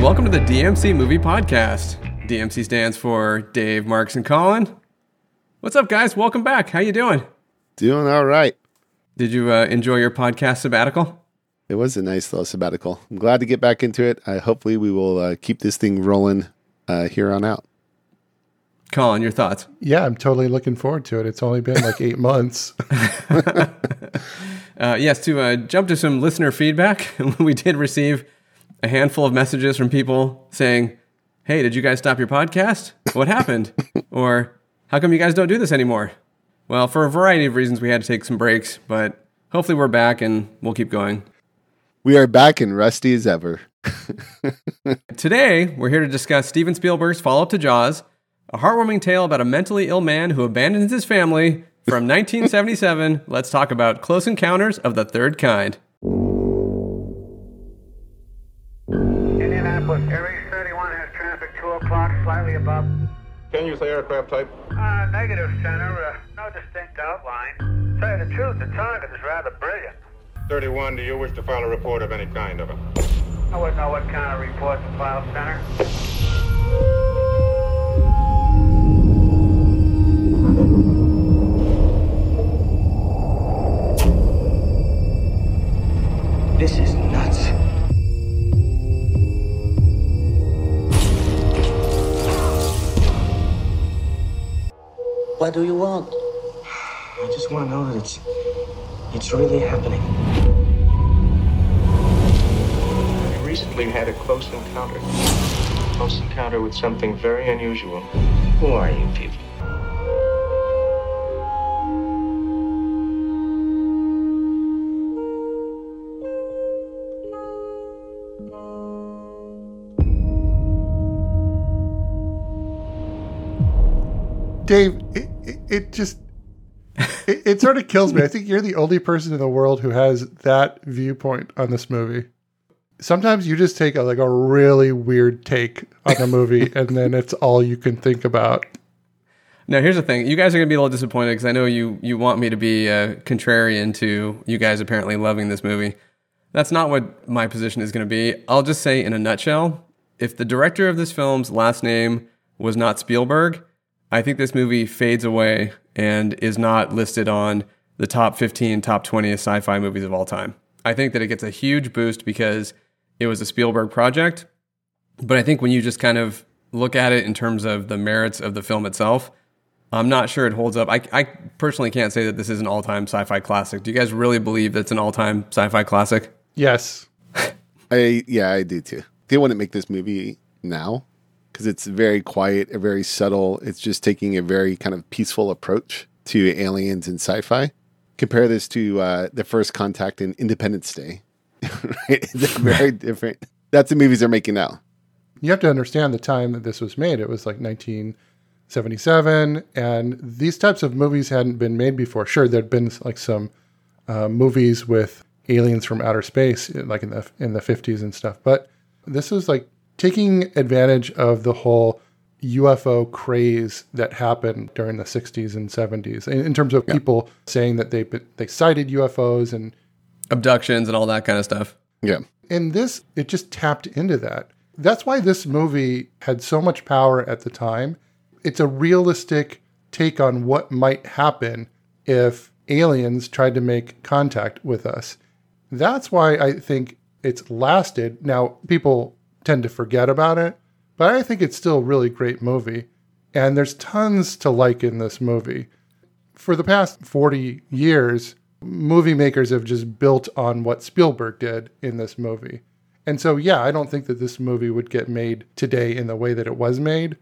Hey, welcome to the DMC Movie Podcast. DMC stands for Dave, Marcus, and Colin. What's up, guys? Welcome back. How you doing? Doing all right. Did you uh, enjoy your podcast sabbatical? It was a nice little sabbatical. I'm glad to get back into it. I hopefully we will uh, keep this thing rolling uh, here on out. Colin, your thoughts? Yeah, I'm totally looking forward to it. It's only been like eight months. Uh, yes, to uh, jump to some listener feedback, we did receive a handful of messages from people saying, Hey, did you guys stop your podcast? What happened? or how come you guys don't do this anymore? Well, for a variety of reasons, we had to take some breaks, but hopefully we're back and we'll keep going. We are back and rusty as ever. Today, we're here to discuss Steven Spielberg's follow up to Jaws, a heartwarming tale about a mentally ill man who abandons his family. From 1977, let's talk about Close Encounters of the Third Kind. Air East 31 has traffic 2 o'clock, slightly above. Can you say aircraft type? Uh, negative center, uh, no distinct outline. Tell you the truth, the target is rather brilliant. 31, do you wish to file a report of any kind of it? I wouldn't know what kind of report to file, Center. This is nuts. What do you want? I just want to know that it's it's really happening. I recently had a close encounter. Close encounter with something very unusual. Who are you people? Dave, it, it, it just it, it sort of kills me. I think you're the only person in the world who has that viewpoint on this movie. Sometimes you just take a, like a really weird take on a movie, and then it's all you can think about. Now, here's the thing: you guys are gonna be a little disappointed because I know you you want me to be uh, contrarian to you guys apparently loving this movie. That's not what my position is gonna be. I'll just say in a nutshell: if the director of this film's last name was not Spielberg, I think this movie fades away and is not listed on the top 15, top 20 sci-fi movies of all time. I think that it gets a huge boost because it was a Spielberg project. But I think when you just kind of look at it in terms of the merits of the film itself, I'm not sure it holds up. I, I personally can't say that this is an all time sci fi classic. Do you guys really believe that's an all time sci fi classic? Yes, I yeah, I do too. They wouldn't make this movie now because it's very quiet, very subtle. It's just taking a very kind of peaceful approach to aliens and sci-fi. Compare this to uh, the First Contact and Independence Day. right? It's very different. That's the movies they're making now. you have to understand the time that this was made. It was like 1977, and these types of movies hadn't been made before. Sure, there'd been like some uh, movies with aliens from outer space, like in the in the 50s and stuff, but this was like taking advantage of the whole UFO craze that happened during the 60s and 70s in, in terms of people saying that they they sighted UFOs and Abductions and all that kind of stuff. Yeah. and this it just tapped into that. That's why this movie had so much power at the time. It's a realistic take on what might happen if aliens tried to make contact with us. That's why I think it's lasted. Now, people tend to forget about it, but I think it's still a really great movie. And there's tons to like in this movie. For the past 40 years, movie makers have just built on what Spielberg did in this movie. And so, yeah, I don't think that this movie would get made today in the way that it was made,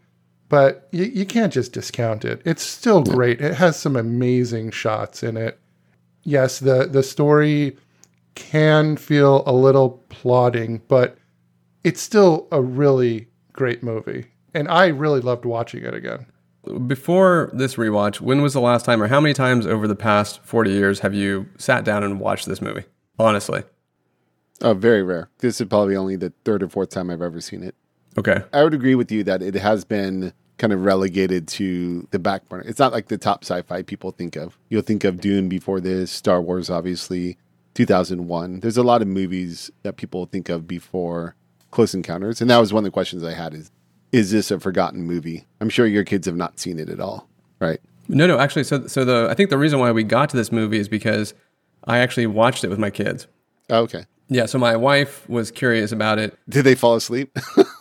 but you, you can't just discount it. It's still great. It has some amazing shots in it. Yes, the, the story can feel a little plodding, but it's still a really great movie. And I really loved watching it again. Before this rewatch, when was the last time, or how many times over the past 40 years have you sat down and watched this movie? Honestly. Oh, very rare. This is probably only the third or fourth time I've ever seen it. Okay. I would agree with you that it has been kind of relegated to the back burner. It's not like the top sci-fi people think of. You'll think of Dune before this, Star Wars, obviously, 2001. There's a lot of movies that people think of before Close Encounters, and that was one of the questions I had: is is this a forgotten movie? I'm sure your kids have not seen it at all, right? No, no, actually, so so the I think the reason why we got to this movie is because I actually watched it with my kids. Oh, okay. Yeah, so my wife was curious about it. Did they fall asleep?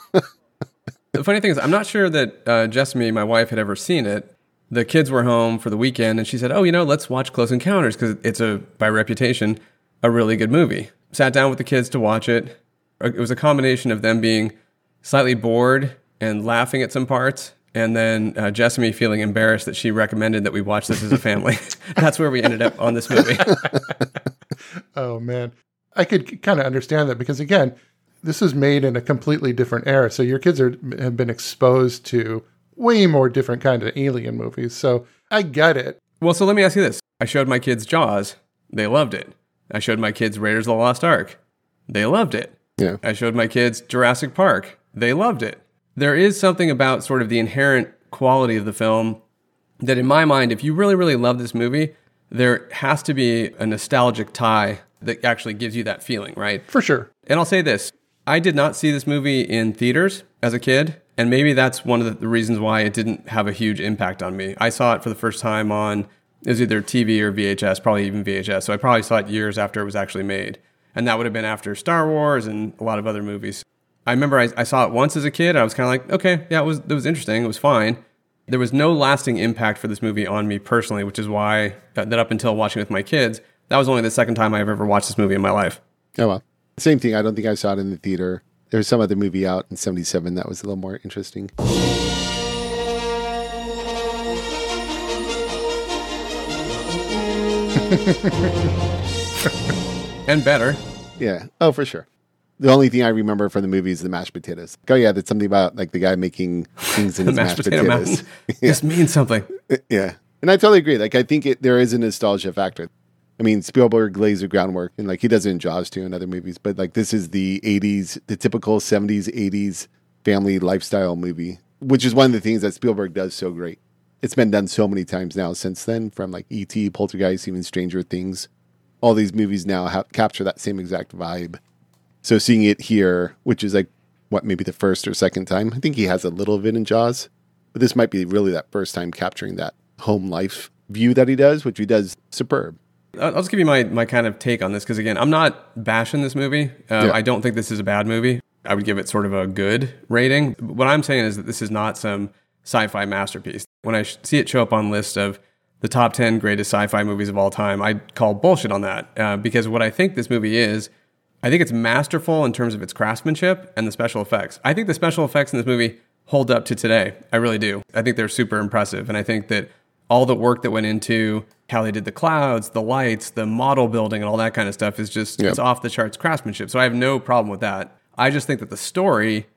The funny thing is, I'm not sure that uh, Jessamy, my wife, had ever seen it. The kids were home for the weekend, and she said, "Oh, you know, let's watch Close Encounters because it's a, by reputation, a really good movie." Sat down with the kids to watch it. It was a combination of them being slightly bored and laughing at some parts, and then uh, Jessamy feeling embarrassed that she recommended that we watch this as a family. That's where we ended up on this movie. Oh man, I could kind of understand that because again, this was made in a completely different era. So your kids are have been exposed to way more different kind of alien movies. So I get it. Well, so let me ask you this. I showed my kids Jaws. They loved it. I showed my kids Raiders of the Lost Ark. They loved it. Yeah. I showed my kids Jurassic Park. They loved it. There is something about sort of the inherent quality of the film that, in my mind, if you really, really love this movie, there has to be a nostalgic tie that actually gives you that feeling, right? For sure. And I'll say this I did not see this movie in theaters as a kid. And maybe that's one of the reasons why it didn't have a huge impact on me. I saw it for the first time on, it was either TV or VHS, probably even VHS. So I probably saw it years after it was actually made. And that would have been after Star Wars and a lot of other movies. I remember I, I saw it once as a kid. I was kind of like, okay, yeah, it was, it was interesting. It was fine. There was no lasting impact for this movie on me personally, which is why uh, that up until watching it with my kids, that was only the second time I've ever watched this movie in my life. Oh well. Same thing. I don't think I saw it in the theater. There was some other movie out in '77 that was a little more interesting. And better. Yeah. Oh, for sure. The only thing I remember from the movie is the mashed potatoes. Oh yeah, that's something about like the guy making things in The his mashed mashed, potato potatoes. mountain. This means something. yeah, and I totally agree. Like I think it, there is a nostalgia factor. I mean, Spielberg lays the groundwork, and like he does it in Jaws too and other movies. But like this is the '80s, the typical '70s, '80s family lifestyle movie, which is one of the things that Spielberg does so great. It's been done so many times now since then, from like E.T., Poltergeist, even Stranger Things. All these movies now have, capture that same exact vibe. So seeing it here, which is like what maybe the first or second time, I think he has a little of it in Jaws, but this might be really that first time capturing that home life view that he does, which he does superb. I'll just give you my, my kind of take on this because, again, I'm not bashing this movie. Uh, Yeah. I don't think this is a bad movie. I would give it sort of a good rating. What I'm saying is that this is not some sci fi masterpiece. When I see it show up on list of the top 10 greatest sci fi movies of all time, I call bullshit on that uh, because what I think this movie is, I think it's masterful in terms of its craftsmanship and the special effects. I think the special effects in this movie hold up to today. I really do. I think they're super impressive. And I think that all the work that went into how they did the clouds, the lights, the model building, and all that kind of stuff is just Yep. it's off the charts craftsmanship. So I have no problem with that. I just think that the story,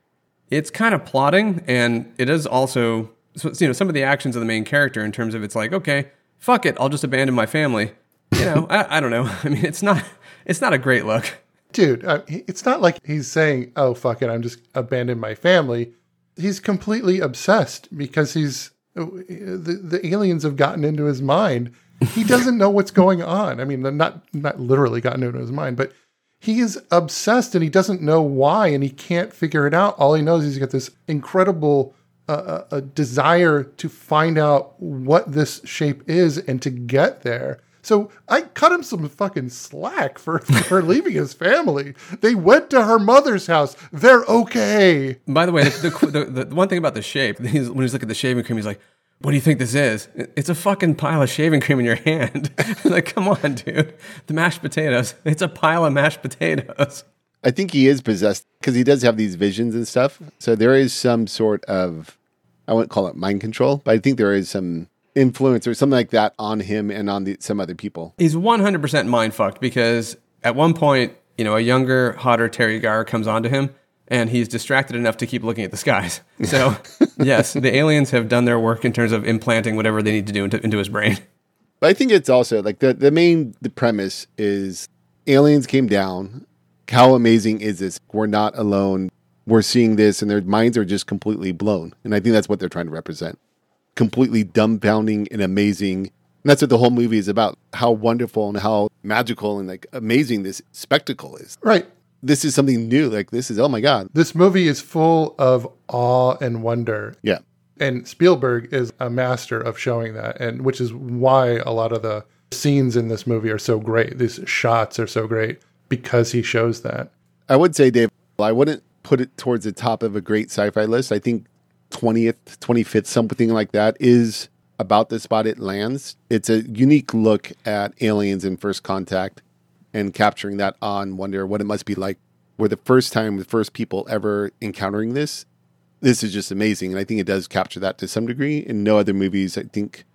it's kind of plotting, and it is also so, you know some of the actions of the main character in terms of it's like okay, fuck it, I'll just abandon my family. You know, I, I don't know. I mean, it's not it's not a great look. Dude, uh, it's not like he's saying, "Oh fuck it, I'm just abandon my family." He's completely obsessed because he's uh, the the aliens have gotten into his mind. He doesn't know what's going on. I mean, not not literally gotten into his mind, but he is obsessed and he doesn't know why and he can't figure it out. All he knows is he's got this incredible uh, uh, uh, desire to find out what this shape is and to get there. So I cut him some fucking slack for, for leaving his family. They went to her mother's house. They're okay. By the way, the, the, the, the one thing about the shape, he's, when he's looking at the shaving cream, he's like, "What do you think this is? It's a fucking pile of shaving cream in your hand." like, come on, dude. The mashed potatoes. It's a pile of mashed potatoes. I think he is possessed because he does have these visions and stuff. So there is some sort of, I wouldn't call it mind control, but I think there is some influence or something like that on him and on the, some other people. He's 100% mind fucked because at one point, you know, a younger, hotter Teri Garr comes onto him and he's distracted enough to keep looking at the skies. So, yes, the aliens have done their work in terms of implanting whatever they need to do into, into his brain. But I think it's also like the, the main the premise is aliens came down. How amazing is this? We're not alone. We're seeing this and their minds are just completely blown. And I think that's what they're trying to represent. Completely dumbfounding and amazing. And that's what the whole movie is about. How wonderful and how magical and like amazing this spectacle is. Right. This is something new. Like this is oh my God. This movie is full of awe and wonder. Yeah. And Spielberg is a master of showing that, and which is why a lot of the scenes in this movie are so great. These shots are so great because he shows that. I would say, Dave, I wouldn't put it towards the top of a great sci-fi list. I think 20th, 25th, something like that is about the spot it lands. It's a unique look at aliens in first contact and capturing that and wonder what it must be like. Where the first time, the first people ever encountering this, this is just amazing. And I think it does capture that to some degree. In no other movies, I think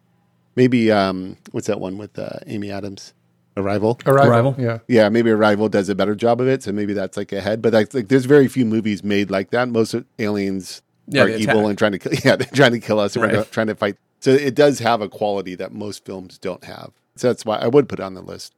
maybe, um, what's that one with uh, Amy Adams? Arrival. Arrival. Arrival? Yeah. Yeah, maybe Arrival does a better job of it, so maybe that's like ahead. But like, like there's very few movies made like that. Most of aliens Yeah, are evil attack. and trying to kill. Yeah, they're trying to kill us and we're trying to fight. So it does have a quality that most films don't have. So that's why I would put it on the list.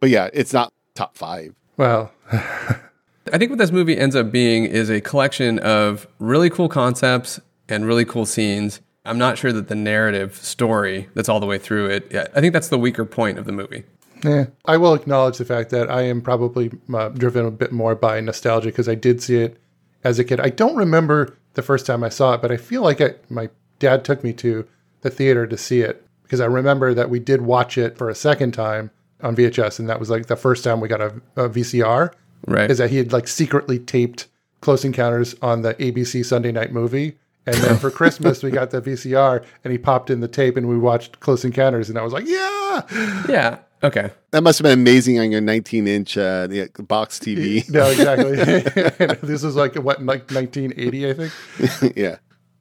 But yeah, it's not top five. Well, I think what this movie ends up being is a collection of really cool concepts and really cool scenes. I'm not sure that the narrative story that's all the way through it. Yeah, I think that's the weaker point of the movie. Yeah, I will acknowledge the fact that I am probably uh, driven a bit more by nostalgia because I did see it as a kid. I don't remember the first time I saw it, but I feel like I, my dad took me to the theater to see it because I remember that we did watch it for a second time on VHS, and that was like the first time we got a, a VCR. Right. Is that he had like secretly taped Close Encounters on the ABC Sunday Night Movie. And then for Christmas, we got the VCR and he popped in the tape and we watched Close Encounters. And I was like, yeah, Yeah. Okay. That must have been amazing on your 19 inch uh, box TV. No, exactly. this was like what, like 1980, I think. yeah.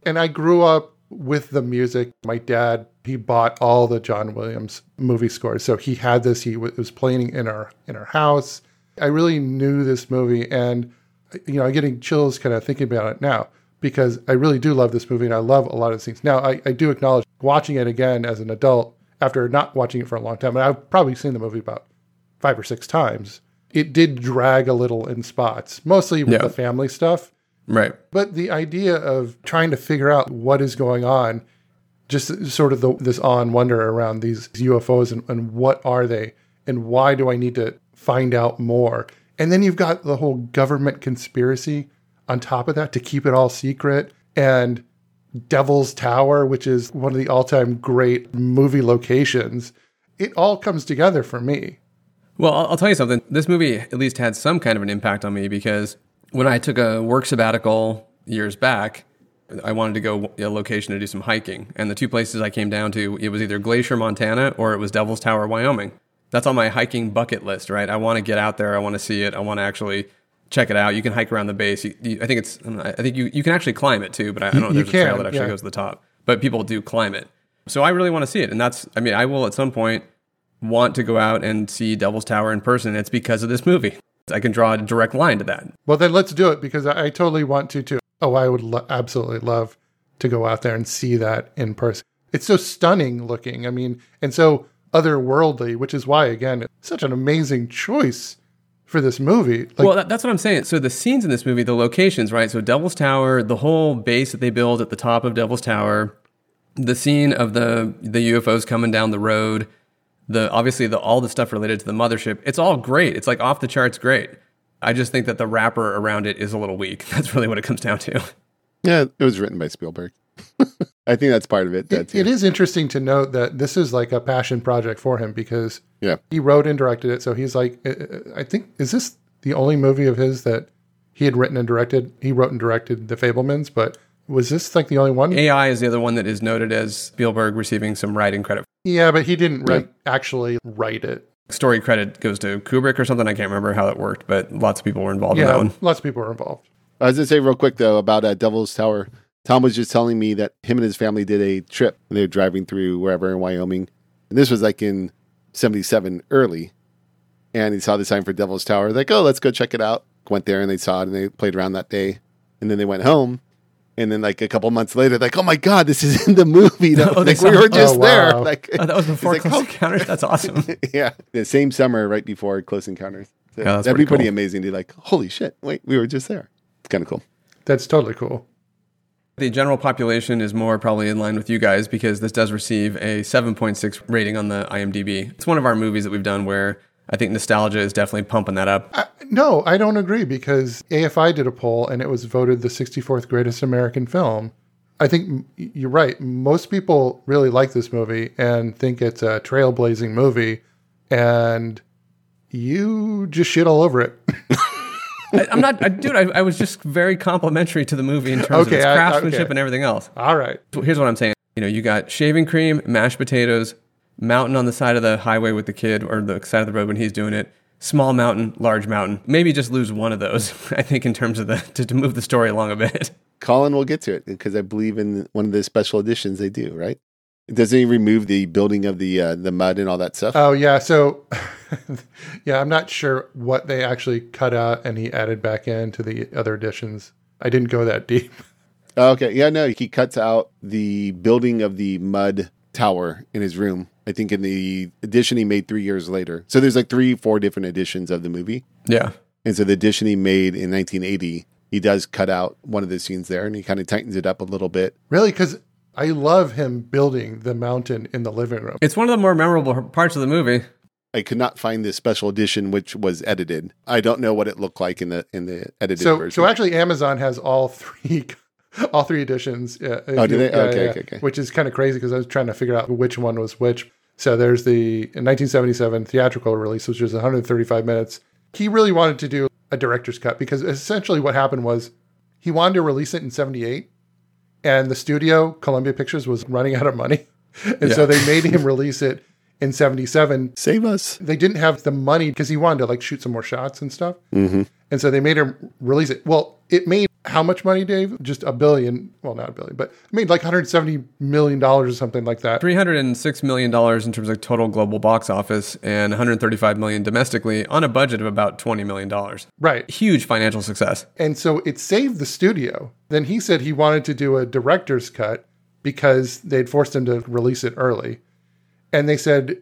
And I grew up with the music. My dad, he bought all the John Williams movie scores, so he had this. He was playing in our in our house. I really knew this movie, and you know, I'm getting chills kind of thinking about it now because I really do love this movie, and I love a lot of the things. Now, I, I do acknowledge watching it again as an adult after not watching it for a long time, and I've probably seen the movie about five or six times. It did drag a little in spots, mostly with Yeah. the family stuff. Right. But the idea of trying to figure out what is going on, just sort of the, this awe and wonder around these UFOs and, and what are they and why do I need to find out more? And then you've got the whole government conspiracy on top of that to keep it all secret and Devil's Tower, which is one of the all time great movie locations. It all comes together for me. Well, I'll, tell you something. This movie at least had some kind of an impact on me because when I took a work sabbatical years back, I wanted to go a location to do some hiking, and the two places I came down to it was either Glacier, Montana, or it was Devil's Tower, Wyoming. That's on my hiking bucket list, right? I want to get out there. I want to see it. I want to actually check it out. You can hike around the base. You, you, I think it's. I think you, you can actually climb it too, but I, I don't know if there's a trail that actually yeah. goes to the top. But people do climb it. So I really want to see it, and that's. I mean, I will at some point want to go out and see Devil's Tower in person. It's because of this movie. I can draw a direct line to that. Well, then let's do it because I, I totally want to too. Oh, I would lo- absolutely love to go out there and see that in person. It's so stunning looking. I mean, and so otherworldly, which is why, again, it's such an amazing choice for this movie. Like, well, that, that's what I'm saying. So the scenes in this movie, the locations, right? So Devil's Tower, the whole base that they build at the top of Devil's Tower, the scene of the the UFOs coming down the road, the obviously the all the stuff related to the mothership. It's all great. It's like off the charts great. I just think that the wrapper around it is a little weak. That's really what it comes down to. Yeah, it was written by Spielberg. I think that's part of it. it, That's it is interesting to note that this is like a passion project for him because Yeah. he wrote and directed it. So he's like, uh, uh, I think, is this the only movie of his that he had written and directed? He wrote and directed The Fabelmans, but was this like the only one? AI is the other one that is noted as Spielberg receiving some writing credit. Yeah, but he didn't write, actually write it. Story credit goes to Kubrick or something. I can't remember how that worked, but lots of people were involved in that Yeah, one. lots of people were involved. I was gonna say real quick though about uh, Devil's Tower. Tom was just telling me that him and his family did a trip. And they were driving through wherever in Wyoming, and this was like in '77 early. And he saw the sign for Devil's Tower. Like, oh, let's go check it out. went there and they saw it and they played around that day, and then they went home. And then, like a couple months later, like, oh my god, this is in the movie. That, Oh, they like, we were oh, just Oh, there. Like, Oh, that was before He's like, Close "Oh." Encounters. That's awesome. yeah, the same summer, right before Close Encounters. So Yeah, that's that'd be pretty pretty cool. amazing to be like, holy shit, wait, we were just there. It's kind of cool. That's totally cool. The general population is more probably in line with you guys because this does receive a 7.6 rating on the IMDb. It's one of our movies that we've done where I think nostalgia is definitely pumping that up. I, no, I don't agree because AFI did a poll and it was voted the 64th greatest American film. I think you're right. Most people really like this movie and think it's a trailblazing movie, and you just shit all over it. I, I'm not, I, dude. I, I was just very complimentary to the movie in terms of Okay, its I- craftsmanship okay. and everything else. all right. So here's what I'm saying. You know, you got shaving cream, mashed potatoes, mountain on the side of the highway with the kid or the side of the road when he's doing it. Small mountain, large mountain. Maybe just lose one of those. I think in terms of the to, to move the story along a bit. Colin will get to it because I believe in one of the special editions they do, right? Doesn't he remove the building of the uh, the mud and all that stuff? Oh yeah, so yeah, I'm not sure what they actually cut out and he added back into the other editions. I didn't go that deep. Oh, okay, yeah, no, he cuts out the building of the mud tower in his room. I think in the edition he made three years later. So there's like three, four different editions of the movie. Yeah. And so the edition he made in 1980, he does cut out one of the scenes there, and he kind of tightens it up a little bit. Really, because I love him building the mountain in the living room. It's one of the more memorable parts of the movie. I could not find the special edition which was edited. I don't know what it looked like in the in the edited So, version. so actually, Amazon has all three, all three editions. Uh, Oh, do they? Okay, okay, okay. Which is kind of crazy because I was trying to figure out which one was which. So there's the 1977 theatrical release, which was 135 minutes. He really wanted to do a director's cut because essentially what happened was he wanted to release it in 78, and the studio Columbia Pictures was running out of money, and so they made him release it in 77 Save us. they didn't have the money because he wanted to like shoot some more shots and stuff. Mm-hmm. And so they made him release it. Well, it made how much money, Dave? Just a billion. Well, not a billion, but it made like 170 million dollars or something like that. $306 million in terms of total global box office and 135 million domestically on a budget of about $20 million. Right. Huge financial success. And so it saved the studio. Then he said he wanted to do a director's cut because they'd forced him to release it early. And they said,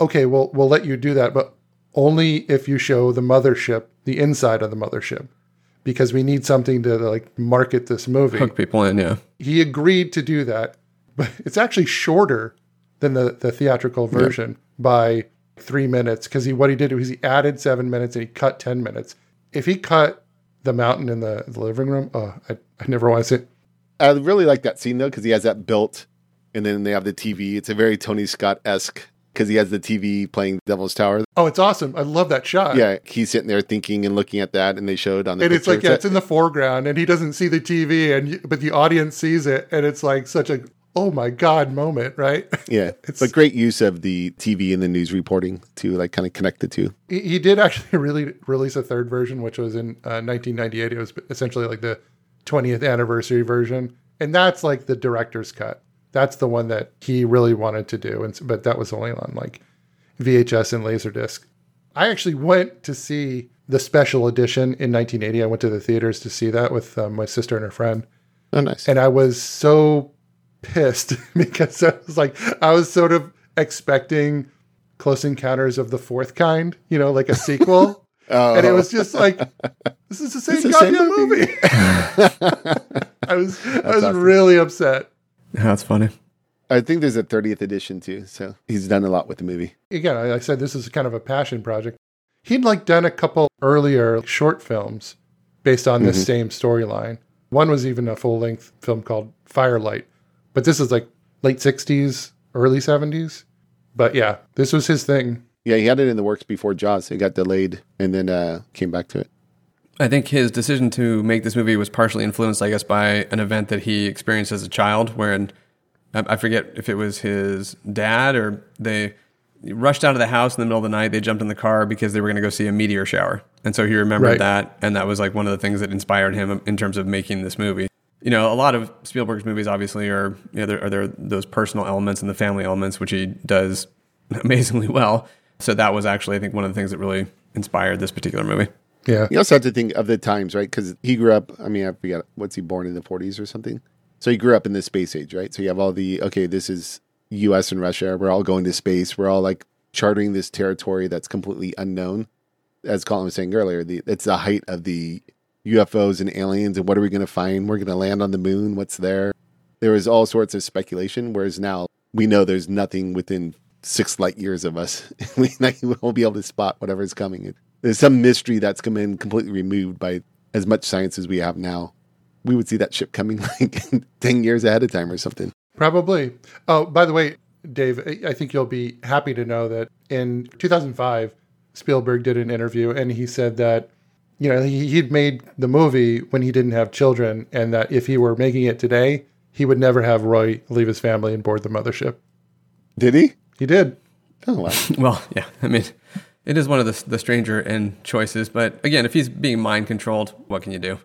okay, well, we'll let you do that, but only if you show the mothership, the inside of the mothership, because we need something to like market this movie. Hook people in, yeah. he agreed to do that, but it's actually shorter than the, the theatrical version by three minutes because he what he did was he added seven minutes and he cut ten minutes. If he cut the mountain in the, the living room, oh, I, I never want to see. It. I really like that scene though because he has that built, and then they have the TV. It's a very Tony Scott esque because he has the TV playing Devil's Tower. Oh, it's awesome! I love that shot. Yeah, he's sitting there thinking and looking at that, and they showed on the. And it's like yeah, it's in the foreground, and he doesn't see the TV, and but the audience sees it, and it's like such a oh my god moment, right? yeah, it's- it's but great use of the TV and the news reporting to like kind of connect the two. he, he did actually really release a third version, which was in uh, 1998. It was essentially like the 20th anniversary version, and that's like the director's cut. That's the one that he really wanted to do, and but that was only on like VHS and Laserdisc. I actually went to see the special edition in 1980. I went to the theaters to see that with um, my sister and her friend, Oh, nice. and I was so pissed because I was like, I was sort of expecting Close Encounters of the Fourth Kind, you know, like a sequel. Oh. And it was just like, this is the same It's the same goddamn movie. movie. I was, I was awesome. really upset. That's funny. I think there's a 30th edition too, so he's done a lot with the movie. Again, I I said this is kind of a passion project. He'd like done a couple earlier short films based on this same storyline. One was even a full length film called Firelight, but this is like late 60s, early 70s. But yeah, this was his thing. Yeah, he had it in the works before Jaws. It got delayed and then uh, came back to it. I think his decision to make this movie was partially influenced, I guess, by an event that he experienced as a child, wherein I I forget if it was his dad or they rushed out of the house in the middle of the night. They jumped in the car because they were going to go see a meteor shower, and so he remembered Right. that, and that was like one of the things that inspired him in terms of making this movie. You know, a lot of Spielberg's movies obviously are you know there are there those personal elements and the family elements, which he does amazingly well. So that was actually I think one of the things that really inspired this particular movie. Yeah. You also have to think of the times, right? Because he grew up. I mean, I forget what's he born in the 40s or something. So he grew up in the space age, right? So you have all the okay, this is U.S. and Russia. We're all going to space. We're all like charting this territory that's completely unknown. As Colin was saying earlier, the, it's the height of the UFOs and aliens. And what are we going to find? We're going to land on the moon. What's there? There was all sorts of speculation. Whereas now we know there's nothing within six light years of us. we won't be able to spot whatever's coming. There's some mystery that's come in completely removed by as much science as we have now. We would see that ship coming like 10 years ahead of time or something. Probably. Oh, by the way, Dave, I- I think you'll be happy to know that in 2005, Spielberg did an interview and he said that, you know, he, he'd made the movie when he didn't have children and that if he were making it today, he would never have Roy leave his family and board the mothership. Did he? He did. Oh, wow. Well, yeah. I mean, it is one of the, the stranger in choices. But again, if he's being mind controlled, what can you do?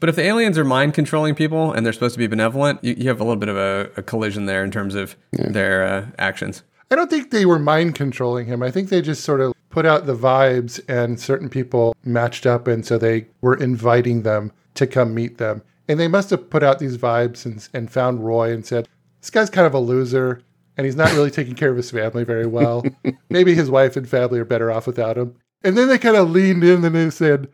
But if the aliens are mind controlling people and they're supposed to be benevolent, you, you have a little bit of a, a collision there in terms of their uh, actions. I don't think they were mind controlling him. I think they just sort of put out the vibes and certain people matched up. And so they were inviting them to come meet them. And they must have put out these vibes and, and found Roy and said, this guy's kind of a loser and he's not really taking care of his family very well. Maybe his wife and family are better off without him. And then they kind of leaned in and they said,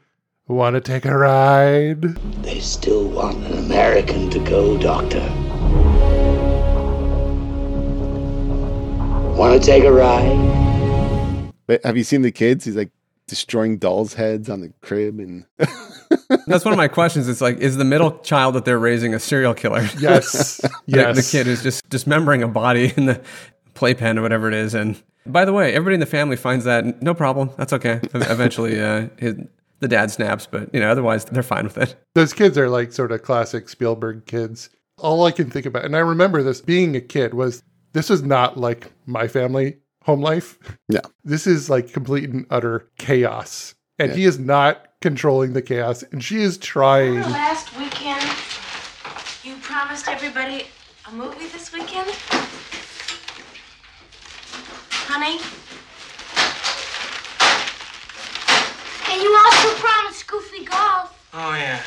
Want to take a ride? They still want an American to go, Doctor. Want to take a ride? But have you seen the kids? He's like destroying dolls' heads on the crib and That's one of my questions. It's like, is the middle child that they're raising a serial killer? Yes. The- yes. The, kid who's just dismembering a body in the playpen or whatever it is. And by the way, everybody in the family finds that no problem. That's okay. Eventually, uh, his, the dad snaps, but you know, otherwise they're fine with it. Those kids are like sort of classic Spielberg kids. All I can think about, and I remember this being a kid, was this is not like my family home life. Yeah. This is like complete and utter chaos. And he is not controlling the chaos, and she is trying. Last weekend, you promised everybody a movie this weekend? Honey? And you also promised Goofy Golf. Oh, yeah.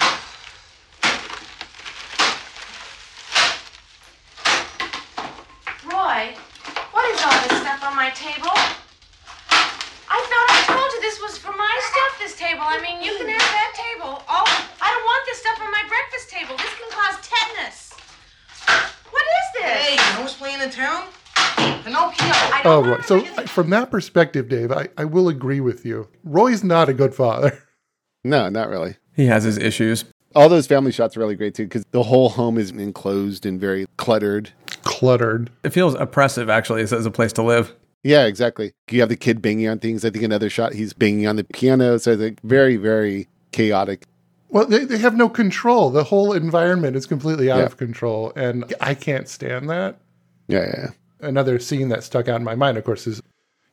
Roy, what is all this stuff on my table? I thought I told you this was for my stuff, this table. I mean, you can have that table. Oh, I don't want this stuff on my breakfast table. This can cause tetanus. What is this? Hey, you know who's playing in town? Pinocchio. I Oh, don't Roy. So, I- from that perspective, Dave, I, I will agree with you. Roy's not a good father. no, not really. He has his issues. All those family shots are really great too because the whole home is enclosed and very cluttered. Cluttered. It feels oppressive, actually, as, as a place to live. Yeah, exactly. You have the kid banging on things. I think another shot, he's banging on the piano. So it's like very, very chaotic. Well, they, they have no control. The whole environment is completely out Yeah. of control, and I can't stand that. Yeah, yeah, yeah. another scene that stuck out in my mind, of course, is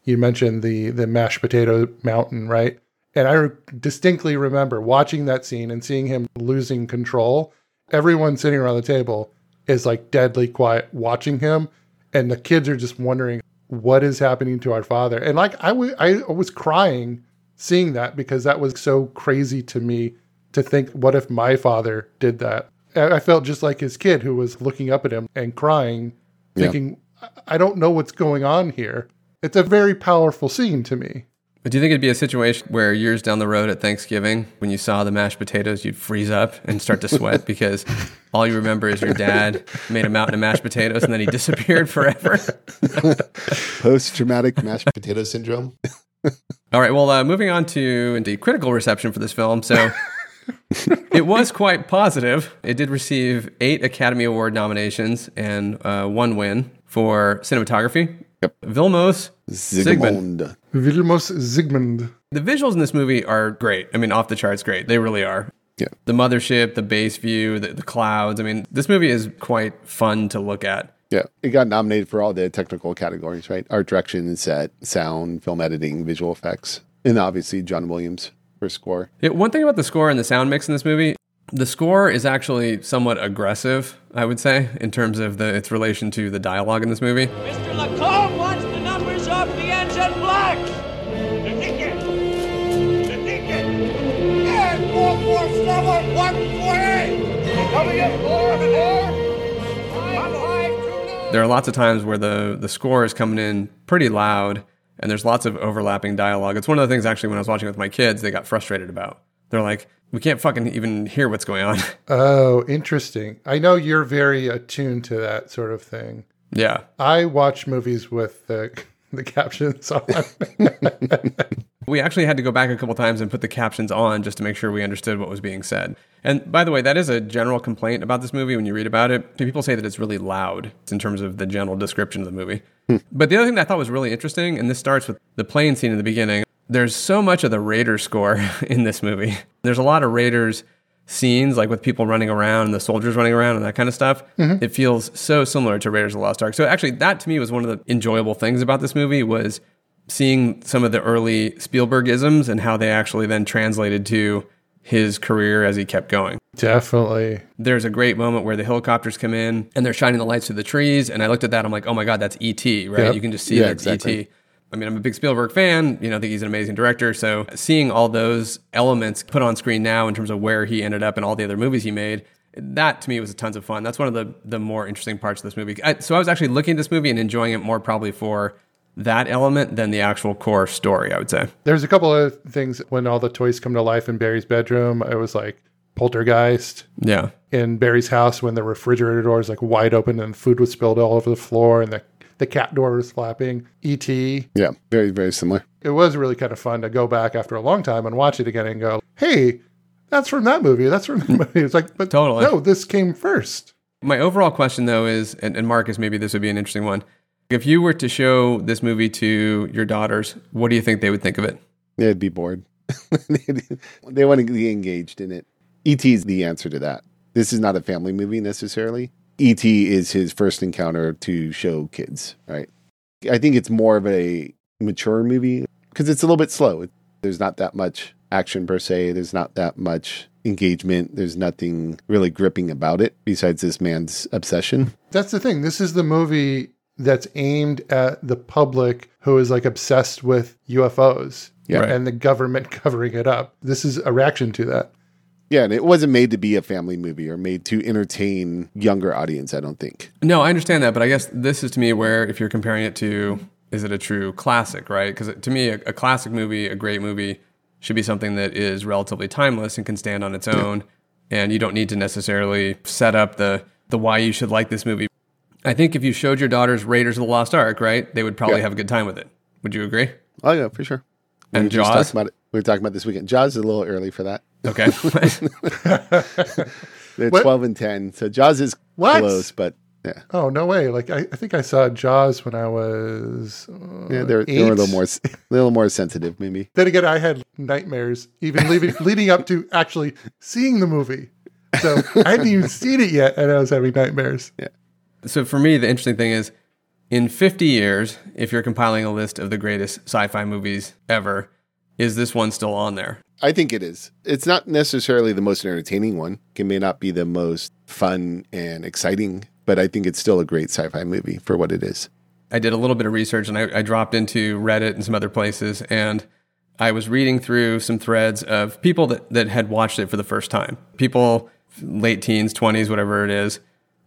you mentioned the the mashed potato mountain, right? And I re- distinctly remember watching that scene and seeing him losing control. Everyone sitting around the table is like deadly quiet watching him, and the kids are just wondering what is happening to our father. And like I I was crying seeing that because that was so crazy to me to think, what if my father did that? I felt just like his kid who was looking up at him and crying, Yeah. thinking, "I- I don't know what's going on here. It's a very powerful scene to me. But do you think it'd be a situation where years down the road at Thanksgiving, when you saw the mashed potatoes, you'd freeze up and start to sweat because all you remember is your dad made a mountain of mashed potatoes and then he disappeared forever? Post traumatic mashed potato syndrome. All right, well, uh, moving on to the critical reception for this film. So it was quite positive. It did receive eight Academy Award nominations and uh, one win for cinematography. Yep. Vilmos Zsigmond. Zygmunt. Vilmos Zsigmond. The visuals in this movie are great. I mean, off the charts great. They really are. Yeah. The mothership, the base view, the, the clouds. I mean, this movie is quite fun to look at. Yeah. It got nominated for all the technical categories, right? Art direction and set, sound, film editing, visual effects, and obviously John Williams for score. Yeah, one thing about the score and the sound mix in this movie, the score is actually somewhat aggressive, I would say, in terms of the its relation to the dialogue in this movie. Mr. Lacombe There are lots of times where the the score is coming in pretty loud and there's lots of overlapping dialogue. It's one of the things actually when I was watching with my kids, they got frustrated about. They're like, we can't fucking even hear what's going on. Oh, interesting. I know you're very attuned to that sort of thing. yeah. I watch movies with the, the captions on. We actually had to go back a couple times and put the captions on just to make sure we understood what was being said. And by the way, that is a general complaint about this movie when you read about it. People say that it's really loud in terms of the general description of the movie. Hmm. but the other thing that I thought was really interesting, and this starts with the plane scene in the beginning, there's so much of the Raiders score in this movie. There's a lot of Raiders scenes, like with people running around and the soldiers running around and that kind of stuff. Mm-hmm. It feels so similar to Raiders of the Lost Ark. So actually, that to me was one of the enjoyable things about this movie was seeing some of the early Spielbergisms and how they actually then translated to his career as he kept going. Definitely. There's a great moment where the helicopters come in and they're shining the lights through the trees. And I looked at that, I'm like, oh my God, that's E.T., right? Yep. You can just see Yeah, that's exactly. E.T. I mean, I'm a big Spielberg fan. You know, I think he's an amazing director. So seeing all those elements put on screen now in terms of where he ended up and all the other movies he made, that to me was tons of fun. That's one of the the more interesting parts of this movie. I, so I was actually looking at this movie and enjoying it more probably for that element than the actual core story. I would say. There's a couple of things when all the toys come to life in Barry's bedroom. I was like poltergeist Yeah. in Barry's house when the refrigerator door is like wide open and food was spilled all over the floor and the the cat door was flapping. E.T. Yeah, very, very similar. It was really kind of fun to go back after a long time and watch it again and go, "Hey, that's from that movie. That's from that movie." It's like, but Totally. no, this came first. My overall question, though, is, and, and Marcus, maybe this would be an interesting one. If you were to show this movie to your daughters, what do you think they would think of it? They'd be bored. they want to be engaged in it. E.T. is the answer to that. This is not a family movie necessarily. E.T. is his first encounter to show kids, right? I think it's more of a mature movie because it's a little bit slow. There's not that much action per se. There's not that much engagement. There's nothing really gripping about it besides this man's obsession. That's the thing. This is the movie that's aimed at the public who is like obsessed with UFOs Yeah. Right. and the government covering it up. This is a reaction to that. Yeah, and it wasn't made to be a family movie or made to entertain younger audience, I don't think. No, I understand that, but I guess this is to me where if you're comparing it to, is it a true classic, right? Because to me, a, a classic movie, a great movie, should be something that is relatively timeless and can stand on its own, and you don't need to necessarily set up the the why you should like this movie. I think if you showed your daughters Raiders of the Lost Ark, right, they would probably Yeah. have a good time with it. Would you agree? Oh yeah, for sure. We And were Jaws? talking about it. We were talking about this weekend. Jaws is a little early for that. Okay. They're What? twelve and ten, so Jaws is What? close, but yeah, Oh no way! Like I, I think I saw Jaws when I was. Uh, yeah, they're, eight. they're a little more, s- a little more sensitive, maybe. Then again, I had nightmares even leaving, leading up to actually seeing the movie. So I hadn't even seen it yet, and I was having nightmares. So for me, the interesting thing is, in 50 years, if you're compiling a list of the greatest sci-fi movies ever, is this one still on there? I think it is. It's not necessarily the most entertaining one. It may not be the most fun and exciting, but I think it's still a great sci-fi movie for what it is. I did a little bit of research and I, I dropped into Reddit and some other places, and I was reading through some threads of people that, that had watched it for the first time. People, late teens, 20s, whatever it is.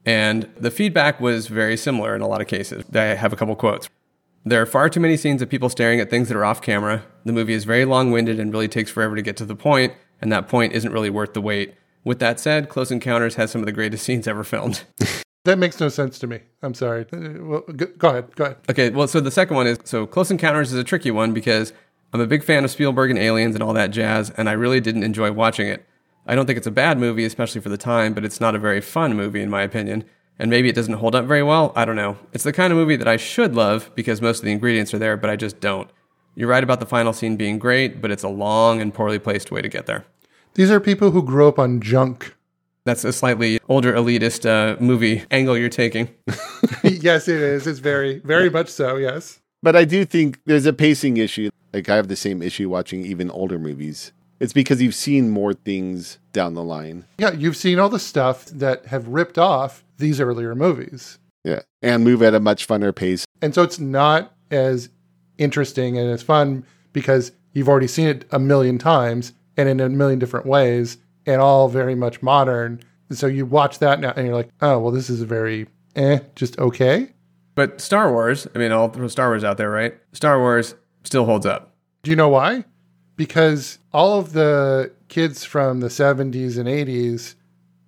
And the feedback was very similar in a lot of cases. I have a couple quotes. There are far too many scenes of people staring at things that are off camera. The movie is very long winded and really takes forever to get to the point, and that point isn't really worth the wait. With that said, Close Encounters has some of the greatest scenes ever filmed. That makes no sense to me. I'm sorry. Uh, Well, go, go ahead. Go ahead. Okay, well, so the second one is so Close Encounters is a tricky one because I'm a big fan of Spielberg and Aliens and all that jazz, and I really didn't enjoy watching it. I don't think it's a bad movie, especially for the time, but it's not a very fun movie in my opinion. And maybe it doesn't hold up very well. I don't know. It's the kind of movie that I should love because most of the ingredients are there, but I just don't. You're right about the final scene being great, but it's a long and poorly placed way to get there. These are people who grew up on junk. That's a slightly older elitist uh, movie angle you're taking. yes, it is. It's very, very much so. Yes. But I do think there's a pacing issue. Like I have the same issue watching even older movies. It's because you've seen more things down the line. Yeah, you've seen all the stuff that have ripped off these earlier movies. Yeah. And move at a much funner pace. And so it's not as interesting and as fun because you've already seen it a million times and in a million different ways and all very much modern And So you watch that now and you're like, oh, well, this is very eh, just okay. But Star Wars, I mean, I'll throw Star Wars out there, right? Star Wars still holds up. Do you know why? Because all of the kids from the 70s and 80s,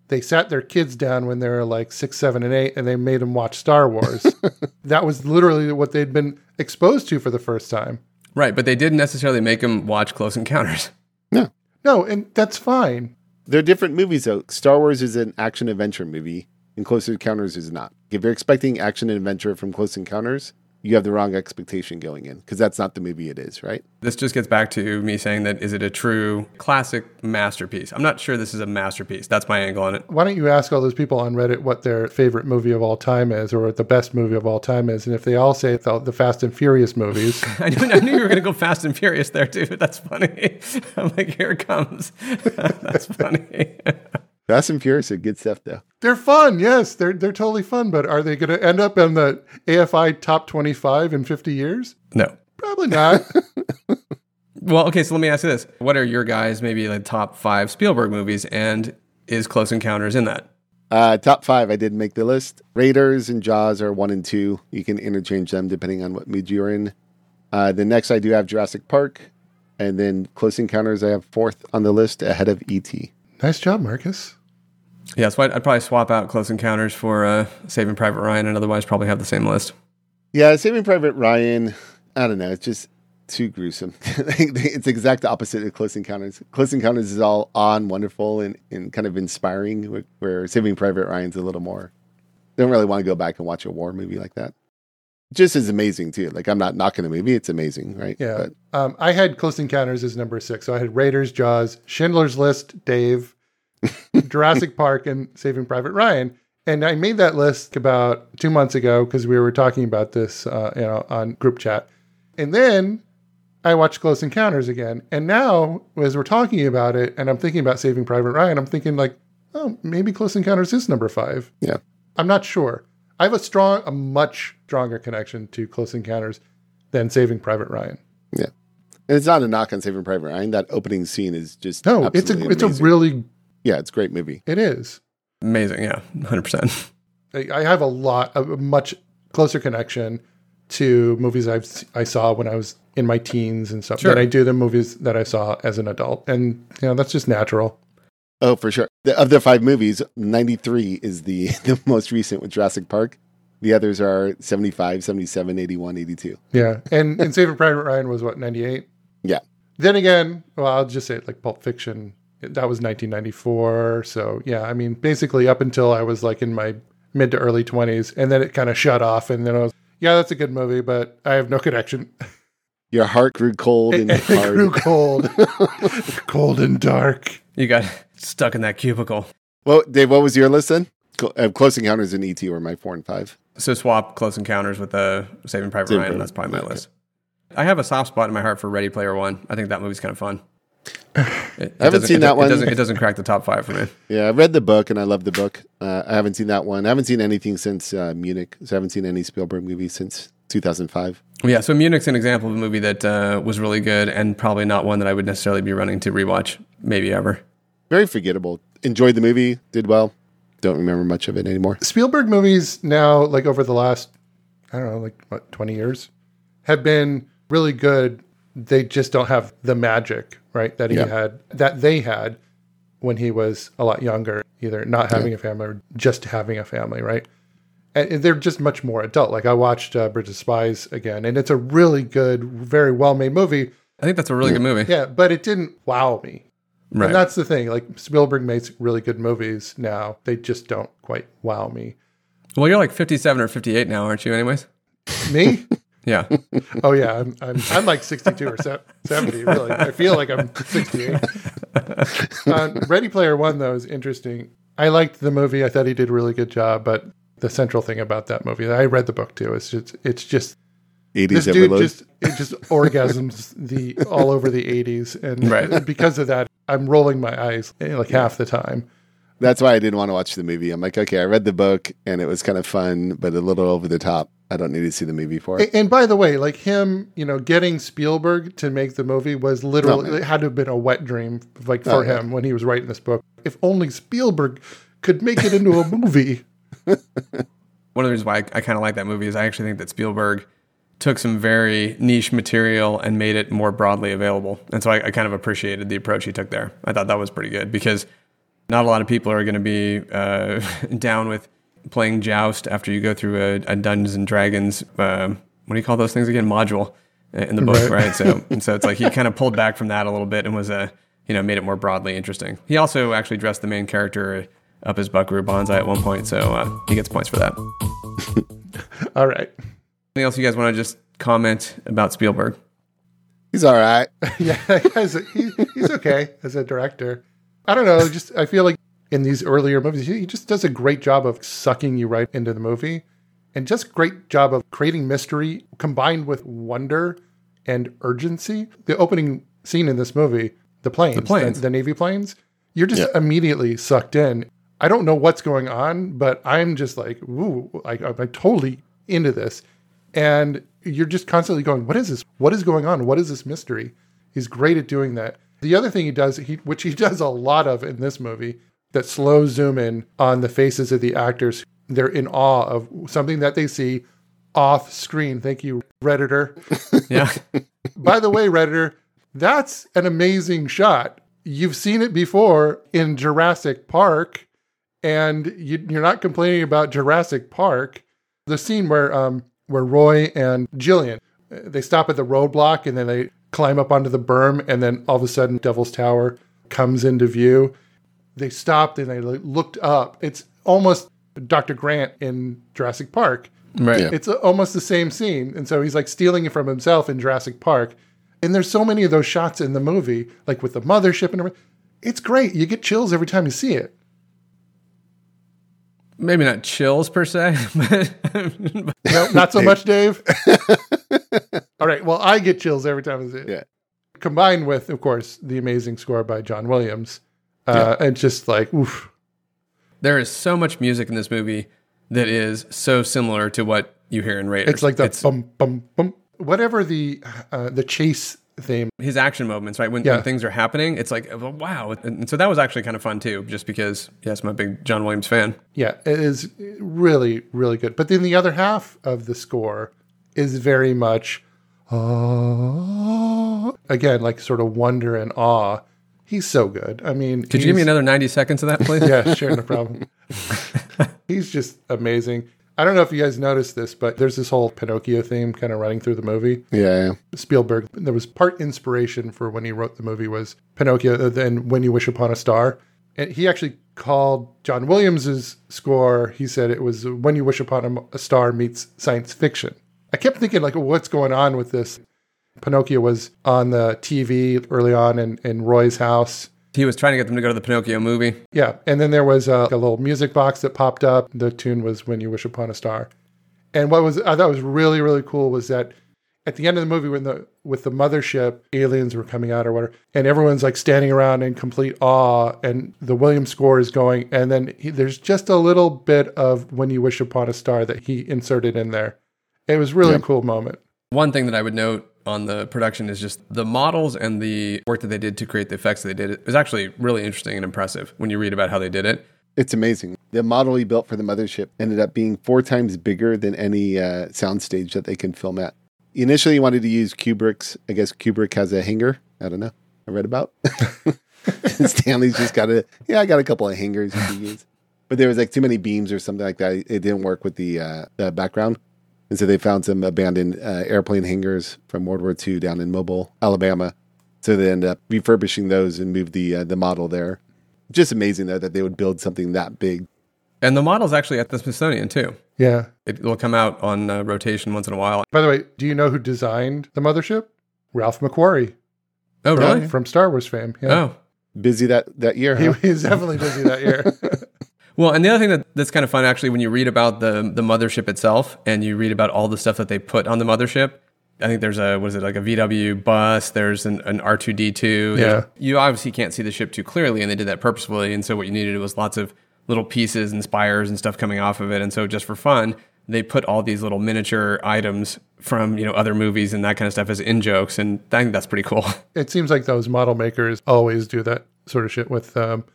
they sat their kids down when they were like six, seven, and eight, and they made them watch Star Wars. that was literally what they'd been exposed to for the first time. Right, but they didn't necessarily make them watch Close Encounters. No. No, and that's fine. They're different movies, though. Star Wars is an action adventure movie, and Close Encounters is not. If you're expecting action and adventure from Close Encounters, you have the wrong expectation going in because that's not the movie it is, right? This just gets back to me saying that is it a true classic masterpiece? I'm not sure this is a masterpiece. That's my angle on it. Why don't you ask all those people on Reddit what their favorite movie of all time is or what the best movie of all time is? And if they all say the, the Fast and Furious movies, I knew, I knew you were going to go Fast and Furious there too. That's funny. I'm like, here it comes. That's funny. Fast and Furious are good stuff, though. they're fun. Yes, they're they're totally fun. But are they going to end up in the AFI top twenty five in fifty years? No. Probably not. Well, okay, so let me ask you this. What are your guys maybe like top five Spielberg movies and is Close Encounters in that? Uh, top five, I did make the list. Raiders and Jaws are one and two. You can interchange them depending on what mood you're in. Uh, the next, I do have Jurassic Park. And then Close Encounters, I have fourth on the list ahead of E E.T. nice job, Marcus. Yeah, so I'd, I'd probably swap out Close Encounters for uh, Saving Private Ryan and otherwise probably have the same list. Yeah, Saving Private Ryan, I don't know. It's just too gruesome. it's the exact opposite of Close Encounters. Close Encounters is all on, wonderful, and, and kind of inspiring, where Saving Private Ryan's a little more. Don't really want to go back and watch a war movie like that. Just as amazing, too. Like, I'm not knocking the movie, it's amazing, right? Yeah. Um, I had Close Encounters as number six. So I had Raiders, Jaws, Schindler's List, Dave, Jurassic Park, and Saving Private Ryan. And I made that list about two months ago because we were talking about this, uh, you know, on group chat. And then I watched Close Encounters again. And now, as we're talking about it, and I'm thinking about Saving Private Ryan, I'm thinking like, oh, maybe Close Encounters is number five. Yeah. I'm not sure. I have a strong, a much stronger connection to Close Encounters than Saving Private Ryan. Yeah. And it's not a knock on Saving Private Ryan. That opening scene is just No, it's a it's a really yeah, it's a great movie. it is. Amazing, yeah, 100%. I I have a lot a much closer connection to movies I've s- I saw when I was in my teens and stuff Sure. than I do the movies that I saw as an adult, and you know that's just natural. Oh, for sure. The, of the five movies, 93 is the, the most recent with Jurassic Park. The others are 75, 77, 81, 82. Yeah, and and Saving Private Ryan was what ninety eight. Yeah. Then again, well, I'll just say it like Pulp Fiction. That was 1994. So yeah, I mean, basically up until I was like in my mid to early 20s, and then it kind of shut off, and then I was, yeah, that's a good movie, but I have no connection. Your heart grew cold and it hard. grew cold, cold and dark. You got stuck in that cubicle. Well, Dave, what was your list then? Uh, Close Encounters and ET were my four and five. So swap Close Encounters with uh, Saving Private Saving Ryan. Private- That's probably my okay. list. I have a soft spot in my heart for Ready Player One. I think that movie's kind of fun. It, it I haven't seen it, that It one. doesn't, it doesn't crack the top five for me. Yeah, I read the book and I love the book. Uh, I haven't seen that one. I haven't seen anything since uh, Munich. So I haven't seen any Spielberg movies since 2005. Yeah, so Munich's an example of a movie that uh, was really good and probably not one that I would necessarily be running to rewatch, maybe ever. Very forgettable. Enjoyed the movie, did well. Don't remember much of it anymore. Spielberg movies now, like over the last, I don't know, like what, 20 years, have been really good. They just don't have the magic, right? That he Yeah. had, that they had when he was a lot younger, either not having a family or just having a family, right? And they're just much more adult. Like I watched uh, Bridge of Spies again, and it's a really good, very well made movie. I think that's a really good movie. Yeah, but it didn't wow me. Right. And that's the thing. Like Spielberg makes really good movies now. They just don't quite wow me. Well, you're like 57 or 58 now, aren't you, anyways? Me? Yeah. Oh yeah, I'm I'm, I'm like 62 or 70. Really, I feel like I'm 68. uh, Ready Player One though is interesting. I liked the movie. I thought he did a really good job. But the central thing about that movie, I read the book too. It's just it's just 80s this dude overload. just it just orgasms the all over the 80s, and Right. because of that, I'm rolling my eyes eh, like half the time. That's why I didn't want to watch the movie. I'm like, okay, I read the book and it was kind of fun, but a little over the top. I don't need to see the movie for it. A- And by the way, like him, you know, getting Spielberg to make the movie was literally Oh, it had to have been a wet dream, like Oh, for yeah. him when he was writing this book. If only Spielberg could make it into a movie. One of the reasons why I, I kind of like that movie is I actually think that Spielberg took some very niche material and made it more broadly available. And so I, I kind of appreciated the approach he took there. I thought that was pretty good because not a lot of people are going to be uh, down with playing Joust after you go through a, a Dungeons and Dragons. Uh, what do you call those things again? Module uh, in the book, right? right? So, and so it's like he kind of pulled back from that a little bit and was a, uh, you know, made it more broadly interesting. He also actually dressed the main character up as Buckaroo Banzai at one point, so uh, he gets points for that. All right. Anything else you guys want to just comment about Spielberg? He's all right. yeah, as a, he, he's okay as a director. I don't know. Just I feel like in these earlier movies, he just does a great job of sucking you right into the movie, and just great job of creating mystery combined with wonder and urgency. The opening scene in this movie, the planes, the, planes. the, the Navy planes, you're just yeah. immediately sucked in. I don't know what's going on, but I'm just like, ooh, I, I'm totally into this. And you're just constantly going, what is this? What is going on? What is this mystery? He's great at doing that. The other thing he does, he, which he does a lot of in this movie, that slow zoom in on the faces of the actors. They're in awe of something that they see off screen. Thank you, Redditor. Yeah. By the way, Redditor, that's an amazing shot. You've seen it before in Jurassic Park, and you, are not complaining about Jurassic Park. The scene where um, where Roy and Jillian they stop at the roadblock and then they climb up onto the berm, and then all of a sudden Devil's Tower comes into view. They stopped and they looked up. It's almost Dr. Grant in Jurassic Park. Right. Yeah. It's almost the same scene. And so he's like stealing it from himself in Jurassic Park. And there's so many of those shots in the movie, like with the mothership and everything. It's great. You get chills every time you see it. Maybe not chills per se, but no, not so much, Dave. All right. Well, I get chills every time I see it. Yeah. Combined with, of course, the amazing score by John Williams. Uh, yeah. And just like, oof. There is so much music in this movie that is so similar to what you hear in Raiders. It's like the it's, bum bum bum. Whatever the uh, the chase theme. His action moments, right? When, yeah. when, things are happening, it's like, wow. And so that was actually kind of fun too, just because, yes, I'm a big John Williams fan. Yeah, it is really, really good. But then the other half of the score is very much, uh, again, like sort of wonder and awe He's so good. I mean, could you give me another 90 seconds of that, please? yeah, sure, no problem. he's just amazing. I don't know if you guys noticed this, but there's this whole Pinocchio theme kind of running through the movie. Yeah, yeah. Spielberg, there was part inspiration for when he wrote the movie was Pinocchio, uh, then When You Wish Upon a Star. And he actually called John Williams's score, he said it was When You Wish Upon a Star meets science fiction. I kept thinking, like, what's going on with this? Pinocchio was on the TV early on in, in Roy's house. He was trying to get them to go to the Pinocchio movie. Yeah. And then there was uh, a, a little music box that popped up. The tune was When You Wish Upon a Star. And what was I thought was really, really cool was that at the end of the movie when the with the mothership aliens were coming out or whatever and everyone's like standing around in complete awe and the williams score is going and then he, there's just a little bit of when you wish upon a star that he inserted in there it was really yeah. cool moment one thing that i would note on the production is just the models and the work that they did to create the effects that they did. It was actually really interesting and impressive when you read about how they did it. It's amazing. The model he built for the mothership ended up being four times bigger than any uh, soundstage that they can film at. Initially, he wanted to use Kubrick's. I guess Kubrick has a hanger. I don't know. I read about. Stanley's just got a yeah. I got a couple of hangers you can use, but there was like too many beams or something like that. It didn't work with the, uh, the background. And so they found some abandoned uh, airplane hangars from World War II down in Mobile, Alabama. So they ended up refurbishing those and moved the uh, the model there. Just amazing though that they would build something that big. And the model's actually at the Smithsonian too. Yeah, it will come out on uh, rotation once in a while. By the way, do you know who designed the mothership? Ralph McQuarrie. Oh, really? From Star Wars fame. Yeah. Oh, busy that that year. Huh? He was definitely busy that year. Well, and the other thing that, that's kind of fun actually when you read about the the mothership itself and you read about all the stuff that they put on the mothership. I think there's a what is it like a VW bus? There's an, an R2D2. Yeah. You obviously can't see the ship too clearly, and they did that purposefully. And so what you needed was lots of little pieces and spires and stuff coming off of it. And so just for fun, they put all these little miniature items from you know other movies and that kind of stuff as in jokes, and I think that's pretty cool. It seems like those model makers always do that sort of shit with um,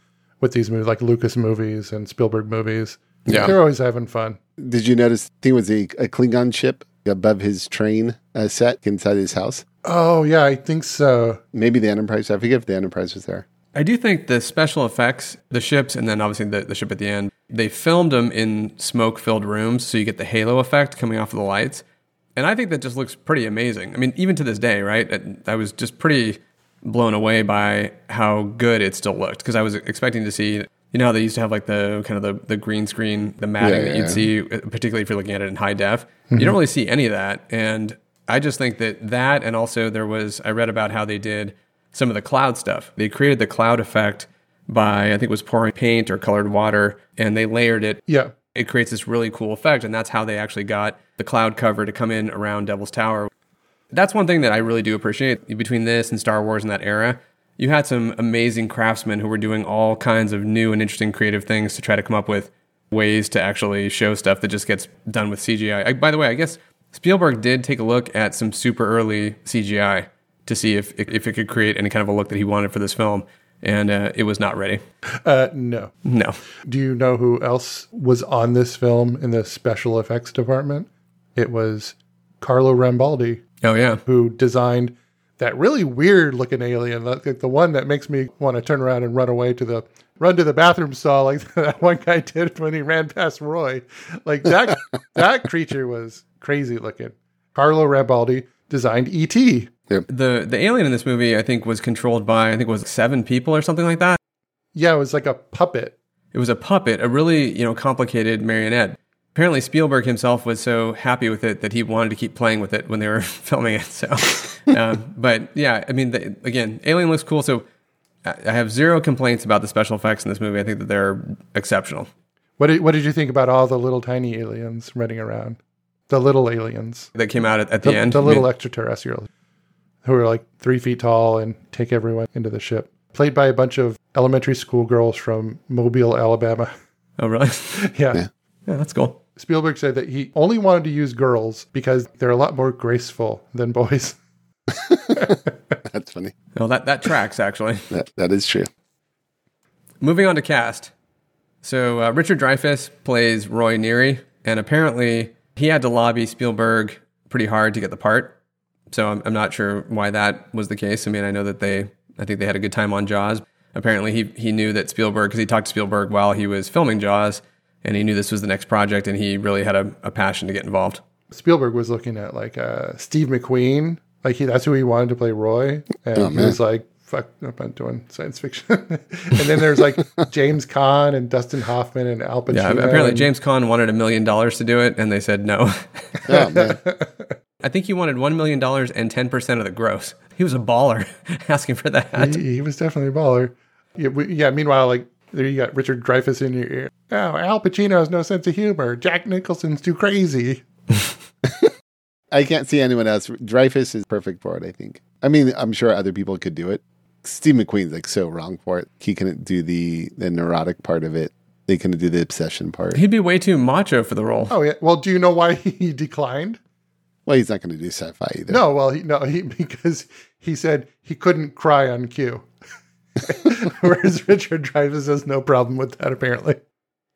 with these movies, like Lucas movies and Spielberg movies. Yeah. They're always having fun. Did you notice? I think it was a, a Klingon ship above his train uh, set inside his house. Oh, yeah, I think so. Maybe the Enterprise. I forget if the Enterprise was there. I do think the special effects, the ships, and then obviously the, the ship at the end, they filmed them in smoke filled rooms. So you get the halo effect coming off of the lights. And I think that just looks pretty amazing. I mean, even to this day, right? I- I was just pretty blown away by how good it still looked because I was expecting to see, you know, how they used to have like the kind of the, the green screen, the matting Yeah, that you'd see, uh, particularly if you're looking at it in high def. You don't really see any of that. And I just think that that, and also there was, I read about how they did some of the cloud stuff. They created the cloud effect by, I think it was pouring paint or colored water, and they layered it Yeah. it creates this really cool effect. And that's how they actually got the cloud cover to come in around Devil's Tower. That's one thing that I really do appreciate between this and Star Wars in that era. You had some amazing craftsmen who were doing all kinds of new and interesting creative things to try to come up with ways to actually show stuff that just gets done with CGI. I, by the way, I guess Spielberg did take a look at some super early CGI to see if if it could create any kind of a look that he wanted for this film, and uh, it was not ready. Uh, no. No. Do you know who else was on this film in the special effects department? It was Carlo Rambaldi, Oh yeah. who designed that really weird looking alien, like the one that makes me want to turn around and run away to the run to the bathroom stall like that one guy did when he ran past Roy. Like that that creature was crazy looking. Carlo Rambaldi designed E E.T. The the alien in this movie, I think, was controlled by I think it was seven people or something like that. Yeah, it was like a puppet. It was a puppet, a really you know complicated marionette. Apparently, Spielberg himself was so happy with it that he wanted to keep playing with it when they were filming it. So, um, but yeah, I mean, the, again, Alien looks cool. So, I I have zero complaints about the special effects in this movie. I think that they're exceptional. What did what did you think about all the little tiny aliens running around? The little aliens. That came out at, at the, the, end. the I mean, little extraterrestrials who are like three feet tall and take everyone into the ship. Played by a bunch of elementary school girls from Mobile, Alabama. oh, really? Yeah. Yeah. yeah, that's cool. Spielberg said that he only wanted to use girls because they're a lot more graceful than boys. That's funny. Well, that that tracks actually. That that is true. Moving on to cast. So uh, Richard Dreyfuss plays Roy Neary, and apparently he had to lobby Spielberg pretty hard to get the part. So I'm, I'm not sure why that was the case. I mean, I know that they, I think they had a good time on Jaws. Apparently, he he knew that Spielberg because he talked to Spielberg while he was filming Jaws, and he knew this was the next project, and he really had a, a passion to get involved. Spielberg was looking at like uh, Steve McQueen. Like he, that's who he wanted to play Roy. And Oh, he man. was like, fuck, I'm not doing science fiction. and then there's like James Caan and Dustin Hoffman and Al Pacino. Yeah, apparently and- James Caan wanted a million dollars to do it, and they said no. Oh man. I think he wanted one million dollars and ten percent of the gross. He was a baller asking for that. He, he was definitely a baller. Yeah, we, yeah. Meanwhile, like there you got Richard Dreyfuss in your ear. Oh, Al Pacino has no sense of humor. Jack Nicholson's too crazy. I can't see anyone else. Dreyfuss is perfect for it. I think. I mean, I'm sure other people could do it. Steve McQueen's like so wrong for it. He couldn't do the the neurotic part of it. They couldn't do the obsession part. He'd be way too macho for the role. Oh yeah. Well, do you know why he declined? Well, he's not going to do sci-fi either. No. Well, he, no. He because he said he couldn't cry on cue. Whereas Richard Dreyfuss has no problem with that. Apparently,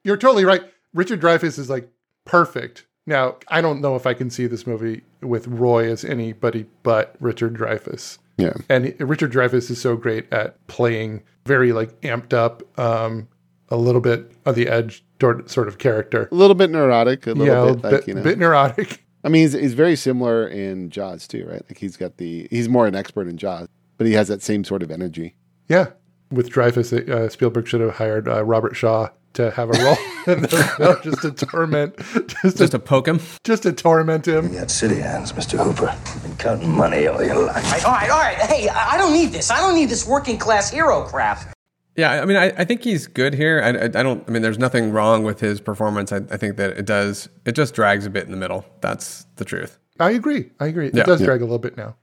you're totally right. Richard Dreyfuss is like perfect. Now, I don't know if I can see this movie with Roy as anybody but Richard Dreyfuss. Yeah. And he- Richard Dreyfuss is so great at playing very like amped up, um, a little bit on the edge toward sort of character. A little bit neurotic. A little yeah, bit a like bit, you know. bit neurotic. I mean, he's, he's very similar in Jaws too, right? Like he's got the he's more an expert in Jaws, but he has that same sort of energy. Yeah. With Dreyfuss, uh, Spielberg should have hired uh, Robert Shaw to have a role in the film just to torment, just, Just to, to poke him. just to torment him. You got city hands, Mr. Hooper. Been counting money all your life. All right, all right, all right. Hey, I I don't need this. I don't need this working class hero crap. Yeah, I mean, I, I think he's good here. I, I, I don't. I mean, there's nothing wrong with his performance. I, I think that it does. It just drags a bit in the middle. That's the truth. I agree. I agree. Yeah. it does Yeah. drag a little bit now.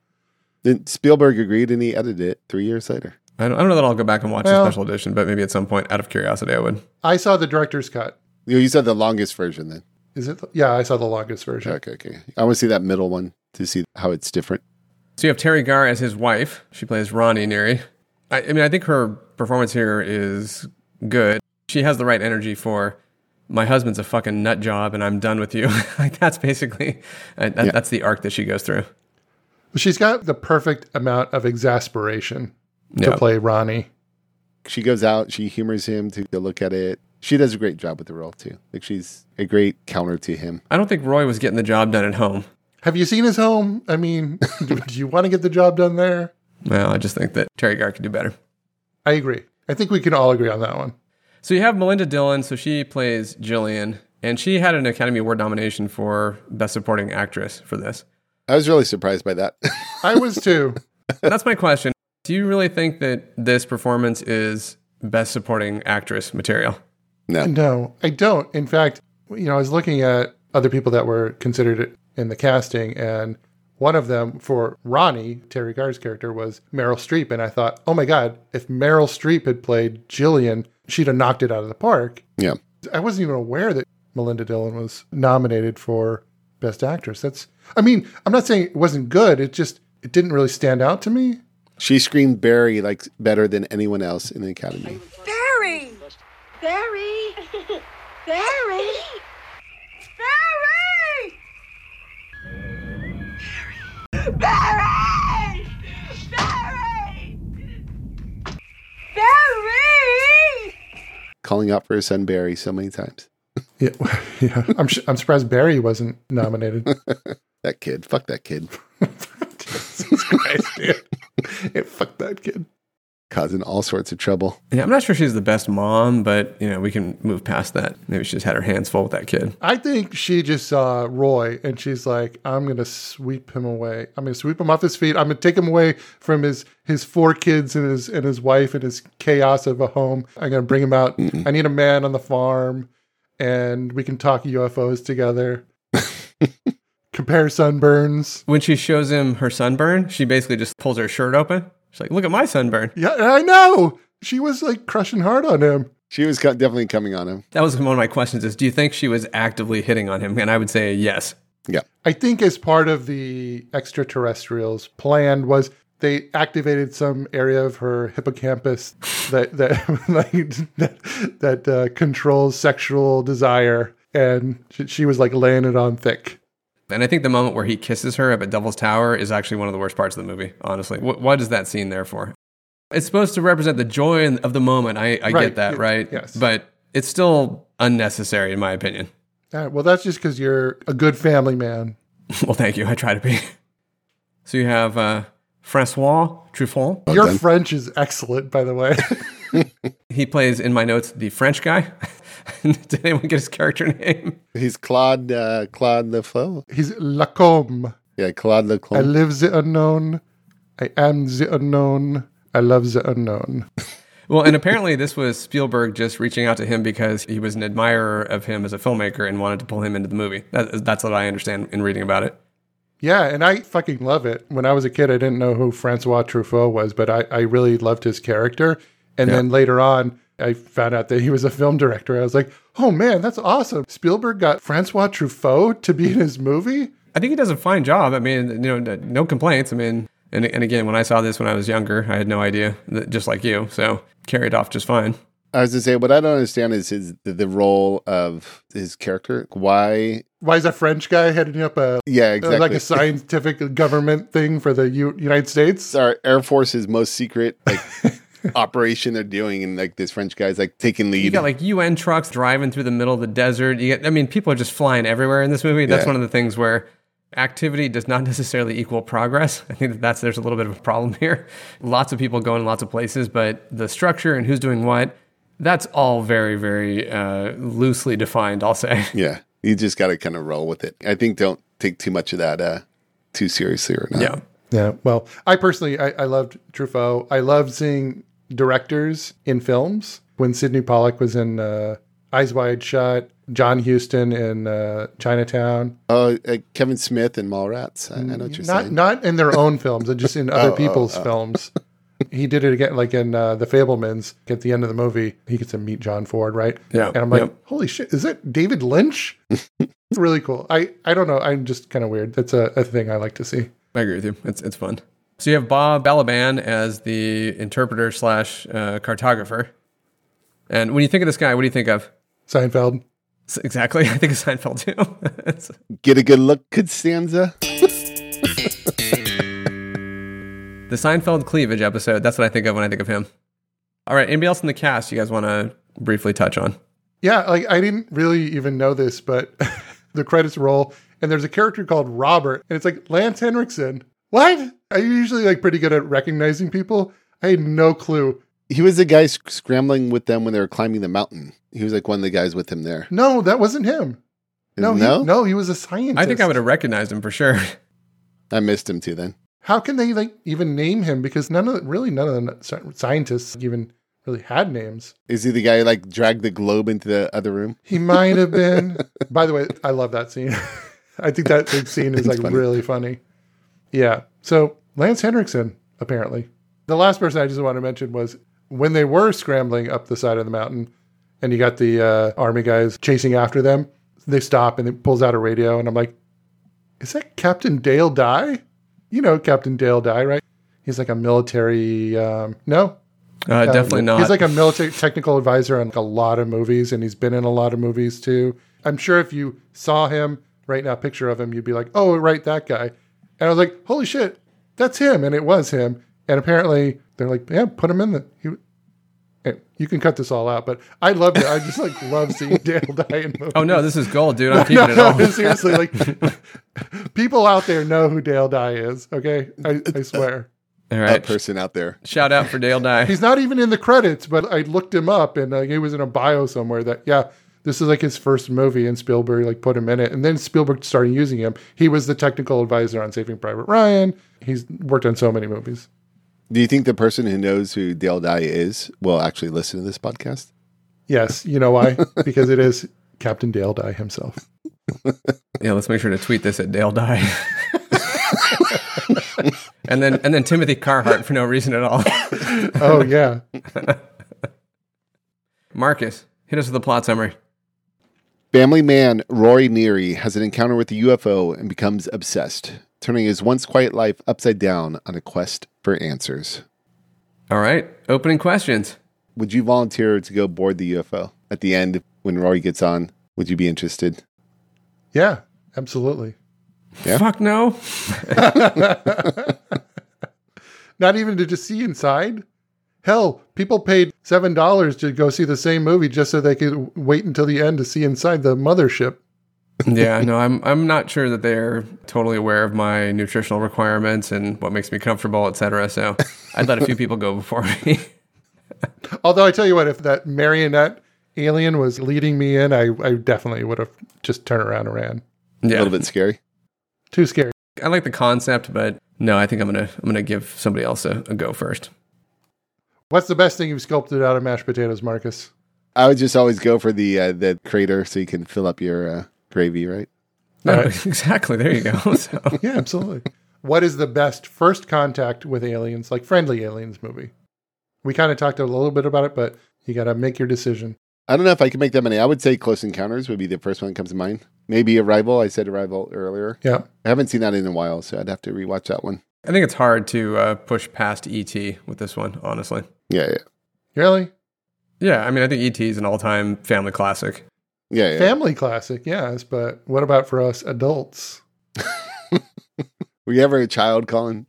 Then Spielberg agreed, and he edited it three years later. I don't, I don't know that I'll go back and watch Well- the special edition, but maybe at some point, out of curiosity, I would. I saw the director's cut. You, you said the longest version, then. Is it? Yeah, I saw the longest version. Okay, okay. I want to see that middle one to see how it's different. So you have Teri Garr as his wife. She plays Ronnie Neary. I, I mean, I think her performance here is good. She has the right energy for my husband's a fucking nut job and I'm done with you. like that's basically uh, that, Yeah. that's the arc that she goes through. She's got the perfect amount of exasperation to play Ronnie. She goes out, she humors him to go look at it. She does a great job with the role too. Like she's a great counter to him. I don't think Roy was getting the job done at home. Have you seen his home? I mean, do, do you want to get the job done there? Well, I just think that Teri Garr could do better. I agree. I think we can all agree on that one. So you have Melinda Dillon, so she plays Jillian, and she had an Academy Award nomination for Best Supporting Actress for this. I was really surprised by that. I was too. That's my question. Do you really think that this performance is Best Supporting Actress material? no. No, I don't. In fact, you know, I was looking at other people that were considered in the casting, and one of them for Ronnie, Teri Garr's character, was Meryl Streep. And I thought, oh my God, if Meryl Streep had played Jillian, she'd have knocked it out of the park. Yeah. I wasn't even aware that Melinda Dillon was nominated for Best Actress. That's, I mean, I'm not saying it wasn't good. It just, it didn't really stand out to me. She screamed Barry like better than anyone else in the academy. Barry! Barry! Barry! Barry! Barry! Barry! Barry! Calling out for her son Barry so many times. Yeah, yeah. I'm, sh- I'm surprised Barry wasn't nominated. That kid. Fuck that kid. Jesus Christ, dude. Yeah, fuck that kid. Causing all sorts of trouble. Yeah, I'm not sure she's the best mom, but you know we can move past that. Maybe she just had her hands full with that kid. I think she just saw Roy and she's like, I'm going to sweep him away. I'm going to sweep him off his feet. I'm going to take him away from his, his four kids and his, and his wife and his chaos of a home. I'm going to bring him out. I need a man on the farm and we can talk UFOs together. Compare sunburns. When she shows him her sunburn, she basically just pulls her shirt open. She's like, "Look at my sunburn." Yeah, I know. She was like crushing hard on him. She was definitely coming on him. That was one of my questions: Is do you think she was actively hitting on him? And I would say yes. Yeah. I think as part of the extraterrestrials' plan was they activated some area of her hippocampus that that like, that, that uh, controls sexual desire, and she, she was like laying it on thick. And I think the moment where he kisses her up at Devil's Tower is actually one of the worst parts of the movie. Honestly, what, what is that scene there for? It's supposed to represent the joy in- of the moment. I, I Right, get that, y- right? yes. But it's still unnecessary, in my opinion. All right, well, that's just because you're a good family man. well, thank you. I try to be. So you have uh, Francois Truffaut. Your. French is excellent, by the way. He plays in my notes the French guy. Did anyone get his character name? He's Claude uh, Claude Leflot. He's Lacombe. Yeah, Claude I Leclerc. live the unknown. I am the unknown. I love the unknown. Well, and apparently this was Spielberg just reaching out to him because he was an admirer of him as a filmmaker and wanted to pull him into the movie. That, that's what I understand in reading about it. Yeah, and I fucking love it. When I was a kid, I didn't know who Francois Truffaut was, but I, I really loved his character. And Yeah. then later on, I found out that he was a film director. I was like, oh man, that's awesome. Spielberg got Francois Truffaut to be in his movie. I think he does a fine job. I mean, you know, no complaints. I mean, and, and again, when I saw this when I was younger, I had no idea, that- just like you. So carried off just fine. I was to say, what I don't understand is his the, the role of his character. Why? Why is a French guy heading up a Yeah, uh, exactly. like a scientific government thing for the U- United States? Our Air Force's most secret like operation they're doing, and like this French guy's like taking You lead. You got like UN trucks driving through the middle of the desert. You get, I mean, people are just flying everywhere in this movie. That's Yeah. one of the things where activity does not necessarily equal progress. I think that that's there's a little bit of a problem here. Lots of people going lots of places, but the structure and who's doing what, that's all very, very uh, loosely defined. I'll say. yeah, you just got to kind of roll with it. I think don't take too much of that uh, too seriously or not. Yeah. Yeah. Well, I personally, I, I loved Truffaut. I loved seeing directors in films. When Sydney Pollack was in uh, Eyes Wide Shut, John Huston in uh, Chinatown. Oh, uh, Kevin Smith and Mallrats. I, I know what you're Not saying. not in their own films, but just in other Oh, oh, people's oh. films. He did it again, like in uh, The Fabelmans. At the end of the movie, he gets to meet John Ford, right? Yeah, And I'm like, yep. holy shit, is that David Lynch? It's really cool. I, I don't know. I'm just kind of weird. That's a, a thing I like to see. I agree with you. It's it's fun. So you have Bob Balaban as the interpreter slash uh, cartographer. And when you think of this guy, what do you think of? Seinfeld. S- Exactly. I think of Seinfeld too. Get a good look, Costanza. the Seinfeld cleavage episode. That's what I think of when I think of him. All right. Anybody else in the cast you guys want to briefly touch on? Yeah, like I didn't really even know this, but the credits roll and there's a character called Robert, and it's like Lance Henriksen. What? I'm usually like pretty good at recognizing people. I had no clue. He was the guy sc- scrambling with them when they were climbing the mountain. He was like one of the guys with him there. No, that wasn't him. No, No? He, no, he was a scientist. I think I would have recognized him for sure. I missed him too then. How can they like even name him? Because none of the, really none of the sci- scientists even really had names. Is he the guy who like dragged the globe into the other room? He might have been. By the way, I love that scene. I think that big scene is like funny. really funny. Yeah. So Lance Henriksen, apparently. The last person I just want to mention was when they were scrambling up the side of the mountain and you got the uh, army guys chasing after them, they stop and it pulls out a radio and I'm like, is that Captain Dale Dye? You know Captain Dale Dye, right? He's like a military, um, no? Uh, definitely not. He's like a military technical advisor on like a lot of movies, and he's been in a lot of movies too. I'm sure if you saw him right now, picture of him, you'd be like, "Oh, right, that guy." And I was like, "Holy shit, that's him!" And it was him. And apparently, they're like, "Yeah, put him in the." He, you can cut this all out, but I loved it. I just like love seeing Dale Dye in movies. oh no, this is gold, dude. I'm keeping no, it no, all. seriously, like people out there know who Dale Dye is. Okay, I, I swear. All right, That person out there. Shout out for Dale Dye. He's not even in the credits, but I looked him up and uh, he was in a bio somewhere that yeah, this is like his first movie and Spielberg like put him in it. And then Spielberg started using him. He was the technical advisor on Saving Private Ryan. He's worked on so many movies. Do you think the person who knows who Dale Dye is will actually listen to this podcast? Yes, you know why? because it is Captain Dale Dye himself. Yeah, let's make sure to tweet this at Dale Dye. and then and then Timothy Carhart for no reason at all. Oh yeah. Marcus, hit us with the plot summary. Family man Rory Neary has an encounter with a UFO and becomes obsessed, turning his once quiet life upside down on a quest for answers. All right, opening questions. Would you volunteer to go board the UFO at the end when Rory gets on? Would you be interested? Yeah, absolutely. Yeah. Fuck no. Not even to just see inside. Hell, people paid seven dollars to go see the same movie just so they could wait until the end to see inside the mothership. yeah, no, I'm I'm not sure that they're totally aware of my nutritional requirements and what makes me comfortable, et cetera. So I'd let a few people go before me. Although I tell you what, if that marionette alien was leading me in, I, I definitely would have just turned around and ran. Yeah. A little bit scary. Too scary. I like the concept, but no, I think I'm gonna I'm gonna give somebody else a, a go first. What's the best thing you've sculpted out of mashed potatoes, Marcus? I would just always go for the uh, the crater so you can fill up your uh, gravy, right? No, Right. exactly. There you go. So, Yeah, absolutely. what is the best first contact with aliens, like friendly aliens movie? We kind of talked a little bit about it, but you got to make your decision. I don't know if I can make that many. I would say Close Encounters would be the first one that comes to mind. Maybe Arrival. I said Arrival earlier. Yeah. I haven't seen that in a while, so I'd have to rewatch that one. I think it's hard to uh, push past ET with this one, honestly. Yeah, yeah, Really? Yeah, I mean, I think ET is an all-time family classic. yeah. yeah. Family classic, yes, but what about for us adults? Were you ever a child, Colin?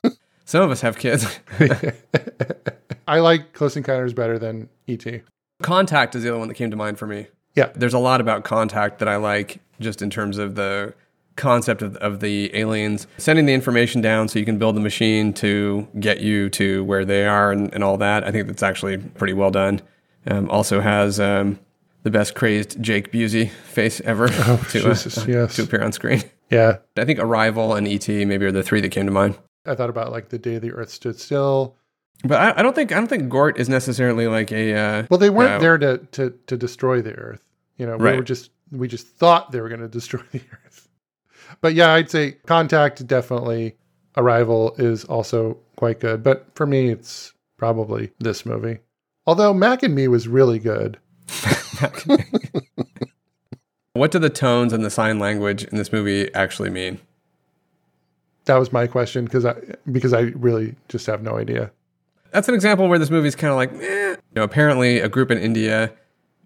Some of us have kids. I like Close Encounters better than E ET. Contact is the other one that came to mind for me. Yeah. There's a lot about Contact that I like just in terms of the concept of, of the aliens sending the information down so you can build the machine to get you to where they are and, and all that. I think that's actually pretty well done. Um, also has um, the best crazed Jake Busey face ever to, uh, yes. to appear on screen. Yeah. I think Arrival and ET maybe are the three that came to mind. I thought about like the day the Earth stood still. But I, I don't think I don't think Gort is necessarily like a. Uh, Well, they weren't uh, there to, to to destroy the Earth. You know, we Right. were just we just thought they were going to destroy the Earth. But yeah, I'd say Contact definitely. Arrival is also quite good, but for me, it's probably this movie. Although Mac and Me was really good. What do the tones and the sign language in this movie actually mean? That was my question because I because I really just have no idea. That's an example where this movie's kind of like, eh. You know, apparently a group in India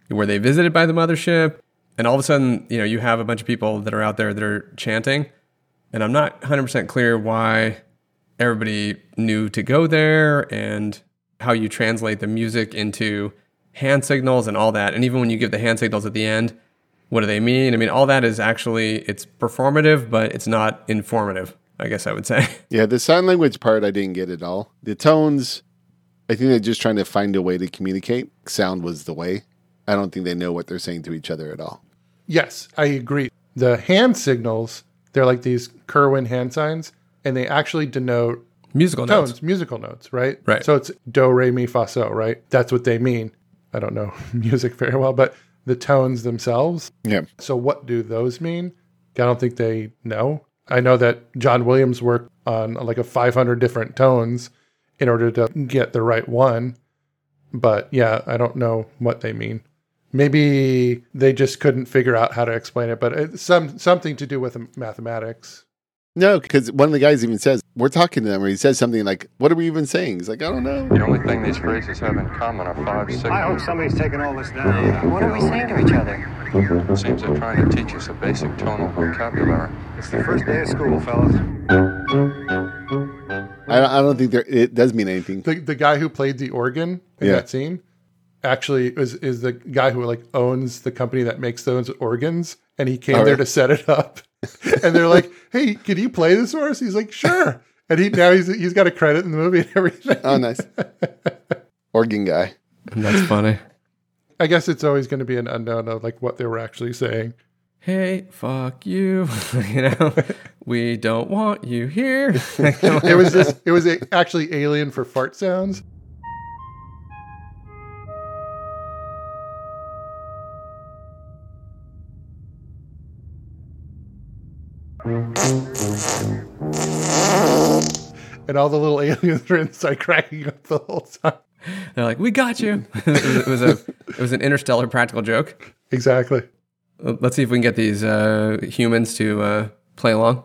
where they visited by the mothership, and all of a sudden, you know, you have a bunch of people that are out there that are chanting, and I'm not 100% clear why everybody knew to go there and how you translate the music into hand signals and all that. And even when you give the hand signals at the end, what do they mean? I mean, all that is actually it's performative, but it's not informative. I guess I would say. Yeah, the sign language part I didn't get at all. The tones, I think they're just trying to find a way to communicate. Sound was the way. I don't think they know what they're saying to each other at all. Yes, I agree. The hand signals, they're like these Curwen hand signs, and they actually denote musical tones, notes. musical notes, right? Right. So it's do, re, mi, fa, so, right? That's what they mean. I don't know music very well, but the tones themselves. Yeah. So what do those mean? I don't think they know. I know that John Williams worked on like a 500 different tones in order to get the right one. But yeah, I don't know what they mean. Maybe they just couldn't figure out how to explain it, but it's some something to do with mathematics. No, because one of the guys even says, We're talking to them, or he says something like, What are we even saying? He's like, I don't know. The only thing these phrases have in common are five six. I hope somebody's taking all this down. What are we saying to each other? It seems they're trying to teach us a basic tonal vocabulary. It's the first day of school, fellas. I don't, I don't think there, it does mean anything. The, the guy who played the organ in Yeah. that scene actually is, is the guy who like owns the company that makes those organs. And he came Oh, there really? to set it up. and they're like, hey, can you play this for us? He's like, sure. And he now he's he's got a credit in the movie and everything. Oh, nice. Organ guy. That's funny. I guess it's always going to be an unknown of like what they were actually saying. Hey, fuck you. you know, we don't want you here. It was just it was a, actually alien for fart sounds. And all the little aliens were inside cracking up the whole time. They're like, "We got you." it, was, it was a it was an interstellar practical joke. Exactly. Let's see if we can get these uh, humans to uh, play along.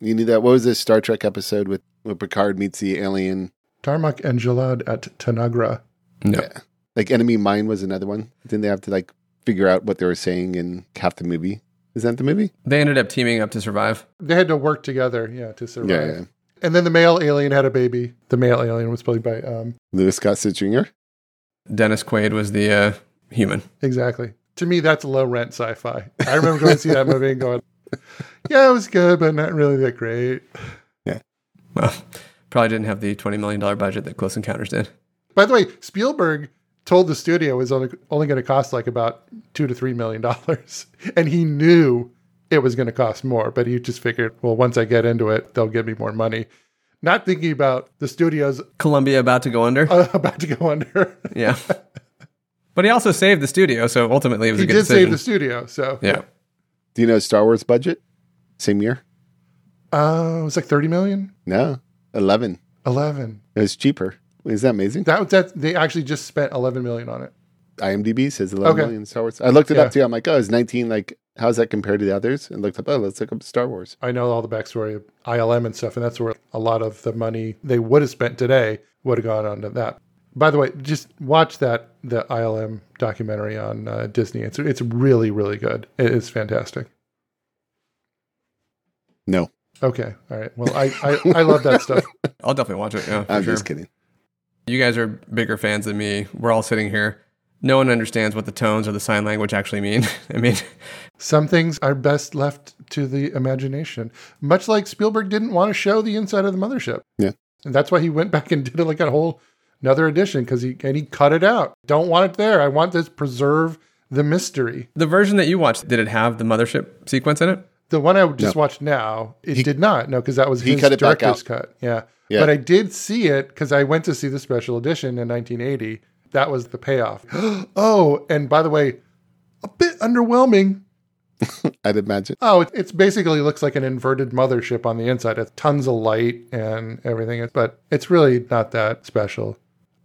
You knew that. What was this Star Trek episode with, with Picard meets the alien? Darmok and Jalad at Tanagra. No. Yeah. Like Enemy Mine was another one. Didn't they have to like figure out what they were saying in half the movie? Is that the movie? They ended up teaming up to survive. They had to work together, yeah, to survive. Yeah, yeah. And then the male alien had a baby. The male alien was played by um Louis Gossett Jr. Dennis Quaid was the uh, human. exactly. To me, that's low rent sci-fi. I remember going to see that movie and going, "Yeah, it was good, but not really that great." Yeah. Well, probably didn't have the twenty million dollar budget that Close Encounters did. By the way, Spielberg told the studio it was only, only going to cost like about two to three million dollars, and he knew it was going to cost more. But he just figured, well, once I get into it, they'll give me more money. Not thinking about the studio's Columbia about to go under. uh, about to go under. yeah. But he also saved the studio, so ultimately it was he a good did decision. save the studio, so yeah. Do you know Star Wars budget? Same year? Uh, it was like thirty million, No, eleven. eleven. It was cheaper. Is that amazing? That that they actually just spent eleven million on it. IMDb says eleven Okay. million Star Wars. I looked it Yeah. up too. I'm like, oh, it's nineteen. Like, how's that compared to the others? And looked up. Oh, let's look up Star Wars. I know all the backstory of ILM and stuff, and that's where a lot of the money they would have spent today would have gone onto that. By the way, just watch that the ILM documentary on uh, Disney. It's it's really really good. It is fantastic. No, Okay, all right. Well, I I, I love that stuff. I'll definitely watch it. Yeah, I'm sure. just kidding. You guys are bigger fans than me. We're all sitting here. No one understands what the tones or the sign language actually mean. I mean, Some things are best left to the imagination. Much like Spielberg didn't want to show the inside of the mothership. Yeah. And that's why he went back and did it like a whole another edition because he and he cut it out. Don't want it there. I want this preserve the mystery. the version that you watched, did it have the mothership sequence in it? The one I just No. watched now, it did not. No, because that was he his cut director's cut. Yeah. Yeah. But I did see it because I went to see the special edition in 1980. That was the payoff. oh, and by the way, a bit underwhelming. I'd imagine. Oh, it it's basically looks like an inverted mothership on the inside. It's tons of light and everything, but it's really not that special.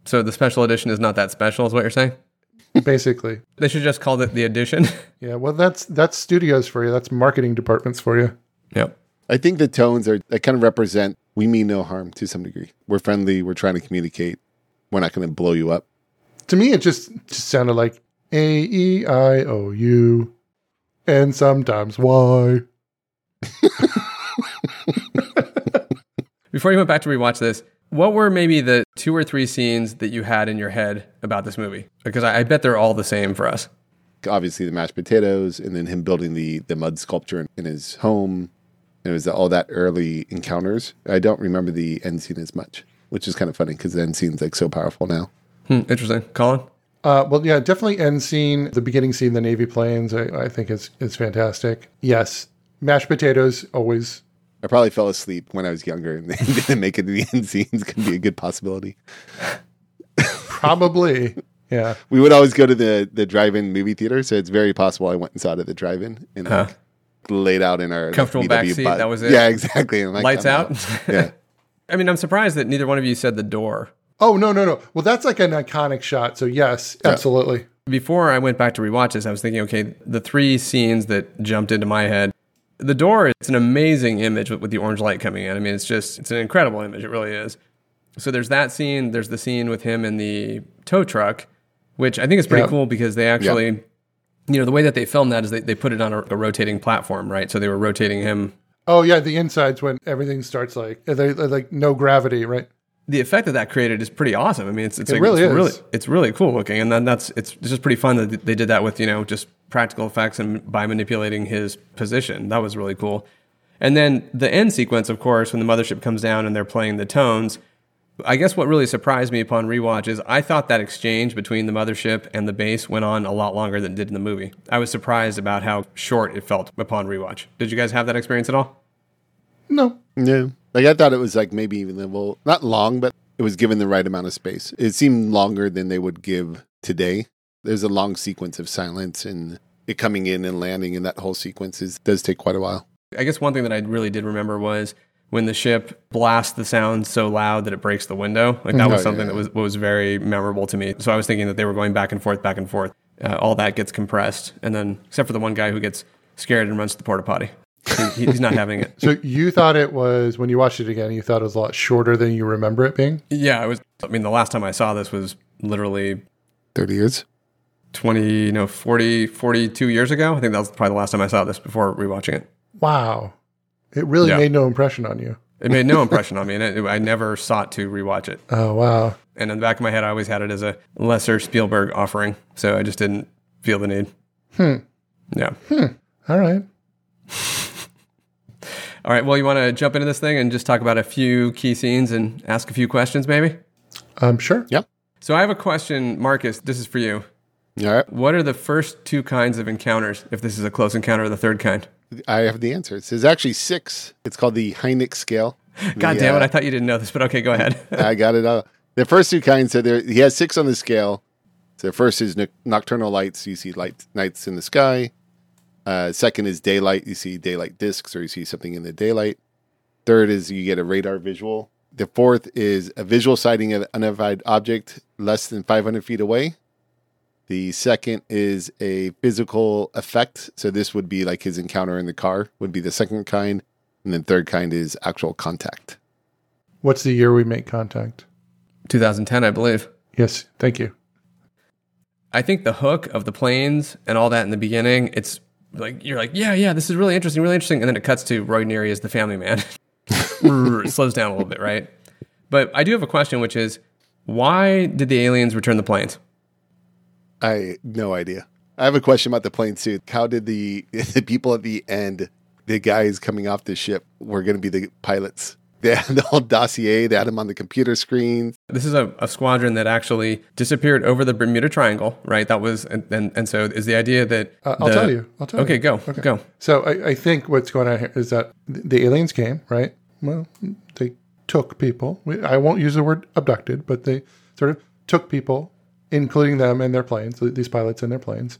So the special edition is not that special, is what you're saying? Basically, They should just call it the edition. yeah. Well, that's that's studios for you. That's marketing departments for you. yep. I think the tones are they kind of represent we mean no harm to some degree. We're friendly. We're trying to communicate. we're not going to blow you up. To me, it just, just sounded like A E I O U, and sometimes Y. Before you went back to rewatch this, what were maybe the two or three scenes that you had in your head about this movie? Because I, I bet they're all the same for us. Obviously, the mashed potatoes, and then him building the the mud sculpture in, in his home. It was all that early encounters. I don't remember the end scene as much, which is kind of funny because the end scene's like so powerful now. Hmm, interesting, Colin. Uh, well, yeah, definitely end scene. The beginning scene, the Navy planes, I, I think is is fantastic. Yes, mashed potatoes always. I probably fell asleep when I was younger and didn't make it to the end scenes. Could be a good possibility. Probably, yeah. We would always go to the the drive-in movie theater, so it's very possible I went inside of the drive-in and Huh. like, laid out in our Comfortable VW back seat, that was it? Yeah, exactly. Like, Lights I'm out. Yeah. I mean, I'm surprised that neither one of you said the door. Oh no, no, no. Well, that's like an iconic shot. So yes, absolutely. Before I went back to rewatch this, I was thinking, okay, the three scenes that jumped into my head. The door, it's an amazing image with, with the orange light coming in. I mean, it's just, it's an incredible image. It really is. So there's that scene. There's the scene with him in the tow truck, which I think is pretty Yeah. cool because they actually, you know, the way that they filmed that is they, they put it on a, a rotating platform, right? So they were rotating him Oh yeah, the insides when everything starts like they like no gravity, right? The effect that that created is pretty awesome. I mean, it's, it's It like, really it's is. really it's really cool looking, and then that's it's just pretty fun that they did that with you know just practical effects and by manipulating his position. That was really cool. And then the end sequence, of course, when the mothership comes down and they're playing the tones. I guess what really surprised me upon rewatch is I thought that exchange between the mothership and the base went on a lot longer than it did in the movie. I was surprised about how short it felt upon rewatch. Did you guys have that experience at all? No, Yeah. Like I thought it was like maybe even well, not long, but it was given the right amount of space. It seemed longer than they would give today. There's a long sequence of silence and it coming in and landing, and that whole sequence is does take quite a while. I guess one thing that I really did remember was when the ship blasts the sound so loud that it breaks the window. Like that Oh, was yeah, something yeah. that was was very memorable to me. So I was thinking that they were going back and forth, back and forth. Uh, all that gets compressed, and then except for the one guy who gets scared and runs to the porta potty, he, he's not having it. So you thought it was when you watched it again, you thought it was a lot shorter than you remember it being? Yeah, it was. I mean, the last time I saw this was literally Thirty years. 20, no, 40, 42 years ago. I think that was probably the last time I saw this before rewatching it. Wow. It really Yeah. made no impression on you. It made no impression on me, and it, I never sought to rewatch it. Oh wow. And in the back of my head, I always had it as a lesser Spielberg offering, so I just didn't feel the need. Hmm. Yeah. Hmm. All right. All right. Well, you want to jump into this thing and just talk about a few key scenes and ask a few questions, maybe? Um sure. Yep. So I have a question, Marcus. This is for you. All right. What are the first two kinds of encounters? If this is a close encounter, or the third kind? I have the answer. There's actually six. It's called the Hynek scale. God The, damn it! uh, I thought you didn't know this, but okay, go ahead. I got it all. The first two kinds, so there, he has six on the scale. So the first is noc- nocturnal lights. You see light nights in the sky. Uh, second is daylight. You see daylight discs, or you see something in the daylight. Third is you get a radar visual. The fourth is a visual sighting of an unidentified object less than 500 feet away. The second is a physical effect. So this would be like his encounter in the car would be the second kind, and then third kind is actual contact. What's the year we make contact? 2010, I believe. Yes, thank you. I think the hook of the planes and all that in the beginning, it's like you're like, yeah, yeah, this is really interesting, really interesting, and then it cuts to Roy Neary as the family man. it slows down a little bit, right? But I do have a question, which is, why did the aliens return the planes? I no idea. I have a question about the plane too. How did the the people at the end, the guys coming off the ship, were going to be the pilots? They had the whole dossier. They had them on the computer screen. This is a, a squadron that actually disappeared over the Bermuda Triangle, right? That was, and, and, and so is the idea that. Uh, I'll the- tell you. I'll tell you. okay, you. go, go. So I, I think what's going on here is that the aliens came, right? Well, they took people. I won't use the word abducted, but they sort of took people, including them and their planes, these pilots and their planes,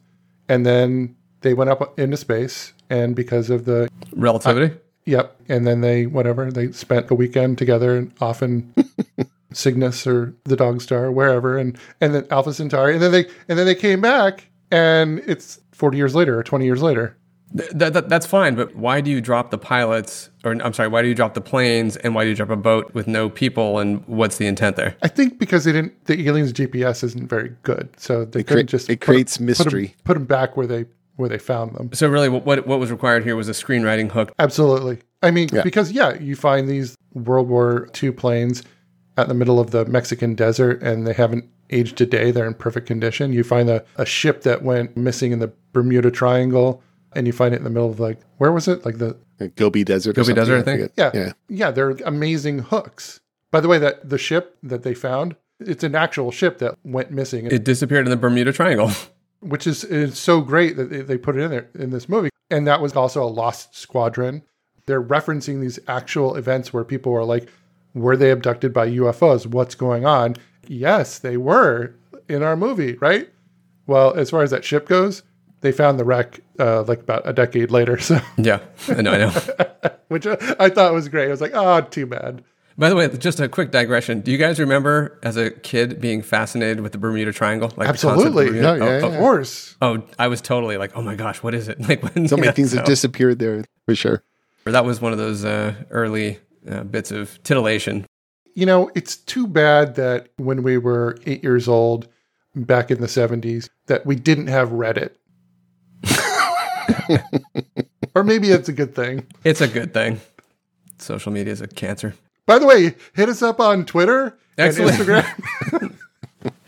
and then they went up into space. And because of the Relativity? Yep. And then they, whatever, they spent a weekend together and often Cygnus or the Dog Star, or wherever, and, and then Alpha Centauri. And then they, and then they came back and it's 40 years later or 20 years later. Th- that, that, that's fine, but why do you drop the pilots, or I'm sorry, why do you drop the planes, and why do you drop a boat with no people, and what's the intent there? I think because they didn't, the aliens' GPS isn't very good, so they It couldn't crea- just it put 'em- creates put 'em- mystery. Put them back where they where they found them. So really, what what what was required here was a screenwriting hook. Absolutely. I mean, Yeah. because yeah, you find these World War II planes at the middle of the Mexican desert, and they haven't aged a day. They're in perfect condition. You find a, a ship that went missing in the Bermuda Triangle, and you find it in the middle of like where was it? Like the Gobi Desert. Gobi something, Desert, I think. forget. yeah, Yeah. yeah, They're amazing hooks. By the way, that the ship that they found, it's an actual ship that went missing. It disappeared in the Bermuda Triangle. which is, is so great that they, they put it in there in this movie. And that was also a lost squadron. They're referencing these actual events where people were like, were they abducted by UFOs? What's going on? Yes, they were in our movie, right? Well, as far as that ship goes, they found the wreck uh, like about a decade later. So, yeah, I know, I know. which I, I thought was great. I was like, oh, too bad. By the way, just a quick digression. Do you guys remember as a kid being fascinated with the Bermuda Triangle? Like Absolutely. Bermuda- Oh, yeah, oh, yeah. Of course. oh, I was totally like, oh my gosh, what is it? Like when So many yeah, things so- have disappeared there for sure. That was one of those uh, early uh, bits of titillation. You know, it's too bad that when we were eight years old back in the 70s, that we didn't have Reddit. or maybe it's a good thing. It's a good thing. Social media is a cancer. By the way, hit us up on Twitter Excellent. and Instagram.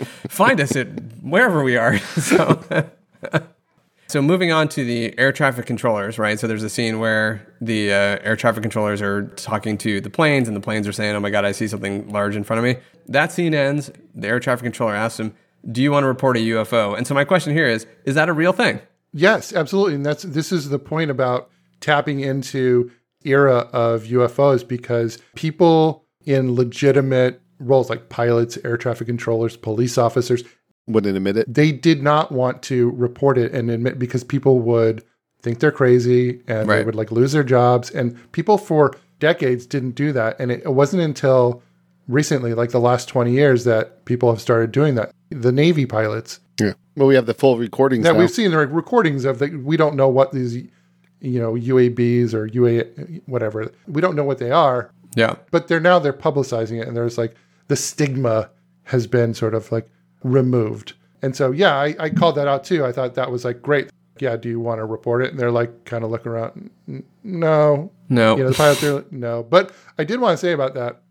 Find us at wherever we are. So, so moving on to the air traffic controllers, right? So there's a scene where the uh, air traffic controllers are talking to the planes, and the planes are saying, "Oh my god, I see something large in front of me." That scene ends. The air traffic controller asks him, "Do you want to report a UFO?" And so my question here is: Is that a real thing? yes, absolutely. And that's this is the point about tapping into era of UFOs because people in legitimate roles like pilots, air traffic controllers, police officers, Wouldn't admit it. they did not want to report it and admit because people would think they're crazy and they would like lose their jobs and people for decades didn't do that and it, it wasn't until recently like the last 20 years that people have started doing that the navy pilots Yeah. Well, we have the full recordings that now. we've seen the recordings of that we don't know what these you know UAPs or UA whatever. We don't know what they are. Yeah. but they're now they're publicizing it and there's like the stigma has been sort of like removed. And so yeah I, I called that out too. I thought that was like great. Yeah do you want to report it? And they're like kind of looking around no. No. you know the pilots are like, no. But i did want to say about that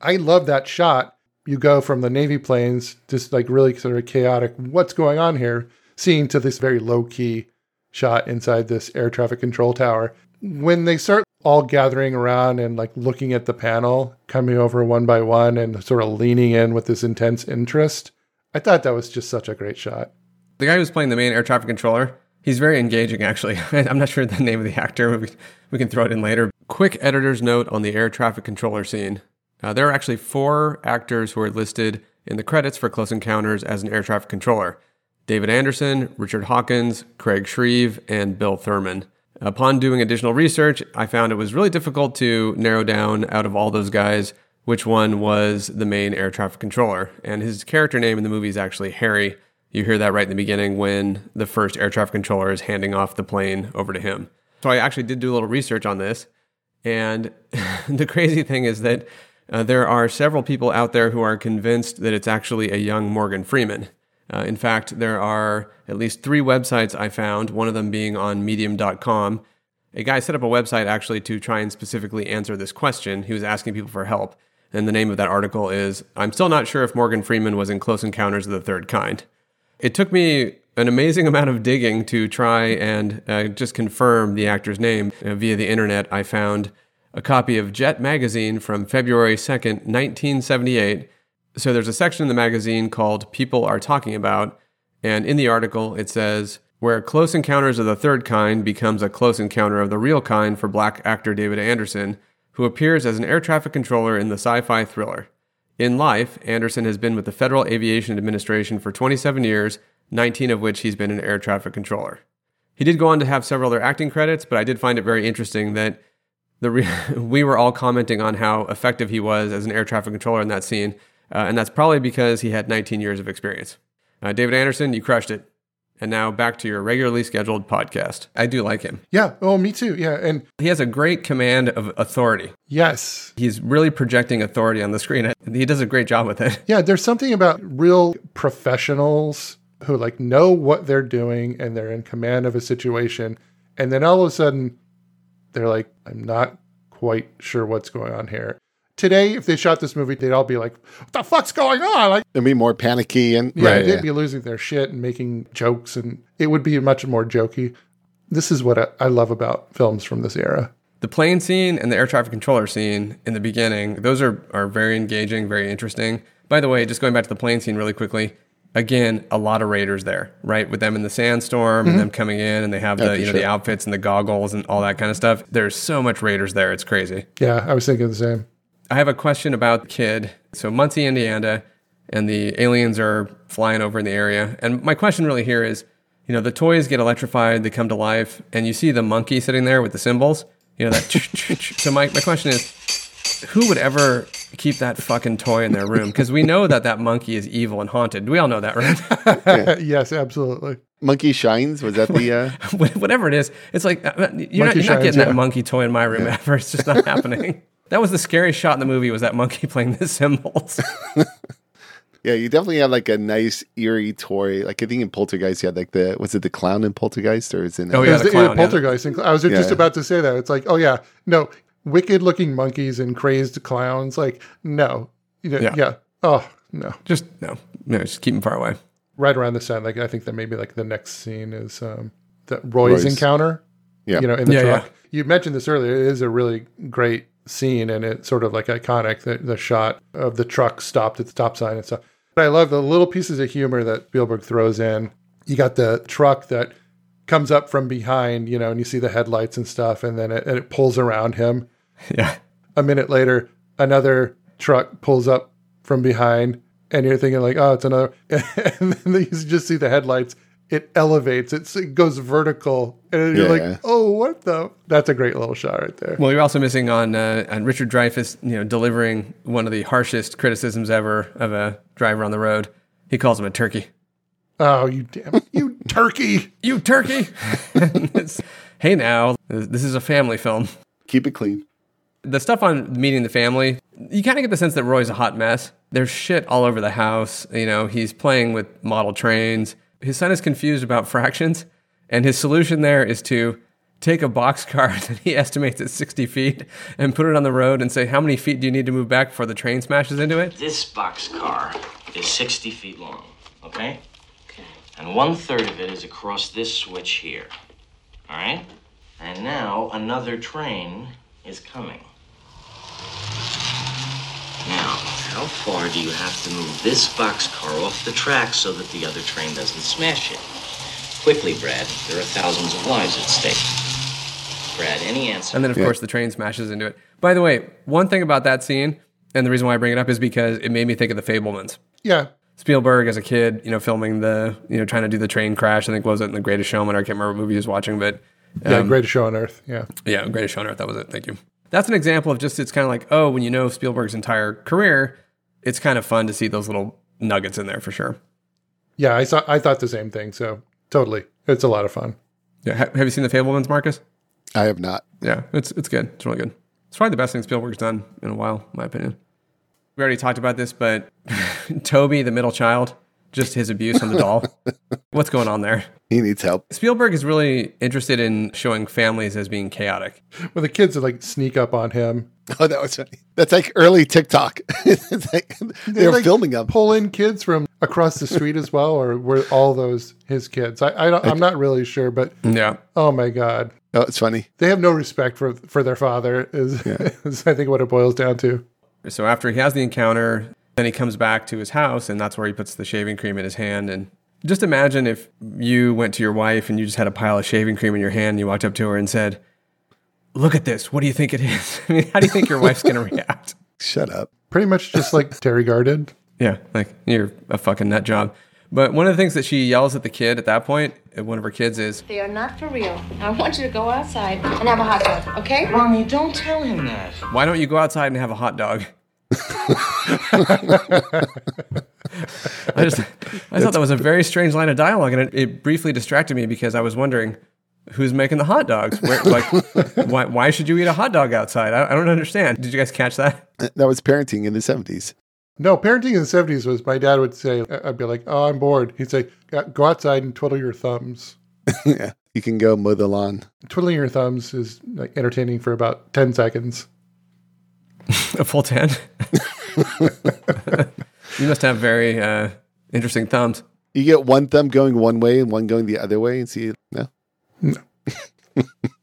i love that shot. You go from the navy planes just like really sort of chaotic what's going on here? seeing to this very low key shot inside this air traffic control tower. When they start all gathering around and like looking at the panel, coming over one by one and sort of leaning in with this intense interest, I thought that was just such a great shot. The guy who's playing the main air traffic controller, he's very engaging, actually. I'm not sure the name of the actor. We, we can throw it in later. Quick editor's note on the air traffic controller scene. Uh, there are actually four actors who are listed in the credits for Close Encounters as an air traffic controller David Anderson, Richard Hawkins, Craig Shreve, and Bill Thurman. Upon doing additional research, I found it was really difficult to narrow down out of all those guys which one was the main air traffic controller. And his character name in the movie is actually Harry. You hear that right in the beginning when the first air traffic controller is handing off the plane over to him. So I actually did do a little research on this. And the crazy thing is that uh, there are several people out there who are convinced that it's actually a young Morgan Freeman. Uh, in fact, there are at least three websites I found, one of them being on medium.com. A guy set up a website actually to try and specifically answer this question. He was asking people for help. And the name of that article is I'm still not sure if Morgan Freeman was in Close Encounters of the Third Kind. It took me an amazing amount of digging to try and uh, just confirm the actor's name. Uh, via the internet, I found a copy of Jet magazine from February 2nd, 1978. So there's a section in the magazine called People Are Talking About. And in the article, it says, where Close Encounters of the Third Kind becomes a close encounter of the real kind for black actor David Anderson, who appears as an air traffic controller in the sci fi thriller. In life, Anderson has been with the Federal Aviation Administration for 27 years, 19 of which he's been an air traffic controller. He did go on to have several other acting credits, but I did find it very interesting that the re- we were all commenting on how effective he was as an air traffic controller in that scene, uh, and that's probably because he had 19 years of experience. Uh, David Anderson, you crushed it. And now back to your regularly scheduled podcast. I do like him. Yeah. Oh, me too. Yeah. And He has a great command of authority. yes. He's really projecting authority on the screen. He does a great job with it. Yeah, there's something about real professionals who like know what they're doing and they're in command of a situation. And then all of a sudden they're like, I'm not quite sure what's going on here. Today, if they shot this movie, they'd all be like, What the fuck's going on? Like They'd be more panicky and yeah, right, they'd yeah. be losing their shit and making jokes and it would be much more jokey. This is what I, I love about films from this era. The plane scene and the air traffic controller scene in the beginning, those are, are very engaging, very interesting. By the way, just going back to the plane scene really quickly, again, a lot of raiders there, right? With them in the sandstorm and mm-hmm. them coming in and they have the you know the outfits and the goggles and all that kind of stuff. There's so much raiders there, it's crazy. Yeah, I was thinking the same. I have a question about the kid. So Muncie, Indiana, and the aliens are flying over in the area. And my question really here is, you know, the toys get electrified, they come to life, and you see the monkey sitting there with the cymbals. You know that. so my my question is, who would ever keep that fucking toy in their room? Because we know that that monkey is evil and haunted. We all know that, right? yes, absolutely. Monkey Shines was that the uh, Whatever it is, it's like uh, you're, not, you're not getting yeah. that monkey toy in my room ever. It's just not happening. That was the scariest shot in the movie. Was that monkey playing the cymbals? yeah you definitely have like a nice eerie toy like I think in Poltergeist you had like the was it the clown in Poltergeist or is it Oh, It yeah, was the the, yeah, clown, yeah. poltergeist. and I was just Yeah. about to say that. It's like, oh yeah, no, wicked looking monkeys and crazed clowns. Like, no, you know, Yeah. yeah. Oh no, just no, no, just keep him far away. right around the set. Like, I think that maybe like the next scene is um, the Roy's, Roy's. encounter. Yeah. you know, in the Yeah, truck. yeah. You mentioned this earlier. It is a really great scene, and it's sort of like iconic. The the shot of the truck stopped at the stop sign and stuff. But I love the little pieces of humor that Spielberg throws in. You got the truck that comes up from behind, you know, and you see the headlights and stuff, and then it, and it pulls around him. Yeah, A minute later, another truck pulls up from behind, and you're thinking like, oh, it's another. And then you just see the headlights. It elevates. It's, it goes vertical, and you're Yeah. like, oh, what the? That's a great little shot right there. Well, you're also missing on uh, on Richard Dreyfuss, you know, delivering one of the harshest criticisms ever of a driver on the road. He calls him a turkey. Oh, you damn, you turkey! You turkey! Hey, now this is a family film. keep it clean The stuff on meeting the family, you kind of get the sense that Roy's a hot mess. There's shit all over the house. You know, he's playing with model trains. His son is confused about fractions, and his solution there is to take a box car that he estimates at 60 feet and put it on the road and say, How many feet do you need to move back before the train smashes into it? This box car is 60 feet long, okay? And one third of it is across this switch here. All right? And now another train is coming. Now, how far do you have to move this boxcar off the track so that the other train doesn't smash it? Quickly, Brad. There are thousands of lives at stake. Brad, any answer? And then, of course, the train smashes into it. By the way, one thing about that scene, and the reason why I bring it up is because it made me think of the Fabelmans. Yeah, Spielberg as a kid, you know, filming the, you know, trying to do the train crash. I think was it in The Greatest Showman? I can't remember what movie he was watching, but yeah, um, greatest show on earth. Yeah, yeah, Greatest Show on Earth. That was it. Thank you. That's an example of just it's kind of like oh, when you know Spielberg's entire career, it's kind of fun to see those little nuggets in there for sure. yeah. I saw. I thought the same thing. So totally, it's a lot of fun. Yeah, ha- have you seen the Fabelmans, Marcus? I have not Yeah, it's it's good. It's really good. It's probably the best thing Spielberg's done in a while, in my opinion. We already talked about this, but Toby, the middle child, just his abuse on the doll. What's going on there? he needs help Spielberg is really interested in showing families as being chaotic. Well, the kids would like sneak up on him. oh that was funny that's like early TikTok like, they're like, filming them Pull in kids from across the street as well, or were all those his kids? I, I don't, I'm not really sure, but Yeah. oh my god, oh it's funny they have no respect for for their father. Is, is I think what it boils down to. So after he has the encounter, then he comes back to his house, and that's where he puts the shaving cream in his hand. And just imagine if you went to your wife and you just had a pile of shaving cream in your hand, and you walked up to her and said, Look at this. What do you think it is? I mean, how do you think your wife's going to react? shut up Pretty much just like Teri Garr. Yeah, like you're a fucking nut job. But one of the things that she yells at the kid at that point, at one of her kids, is, They are not for real. I want you to go outside and have a hot dog, okay? Mommy, don't tell him that. Why don't you go outside and have a hot dog? I just I thought that was a very strange line of dialogue, and it, it briefly distracted me because I was wondering who's making the hot dogs. Where, like, why why should you eat a hot dog outside? I, I don't understand. Did you guys catch that? That was parenting in the 70s. No, parenting in the 70s was my dad would say, I'd be like, oh, I'm bored. He'd say, go outside and twiddle your thumbs. yeah. You can go mow the lawn. Twiddling your thumbs is like entertaining for about 10 seconds. a full 10? you must have very uh, interesting thumbs. You get one thumb going one way and one going the other way and see, no? No.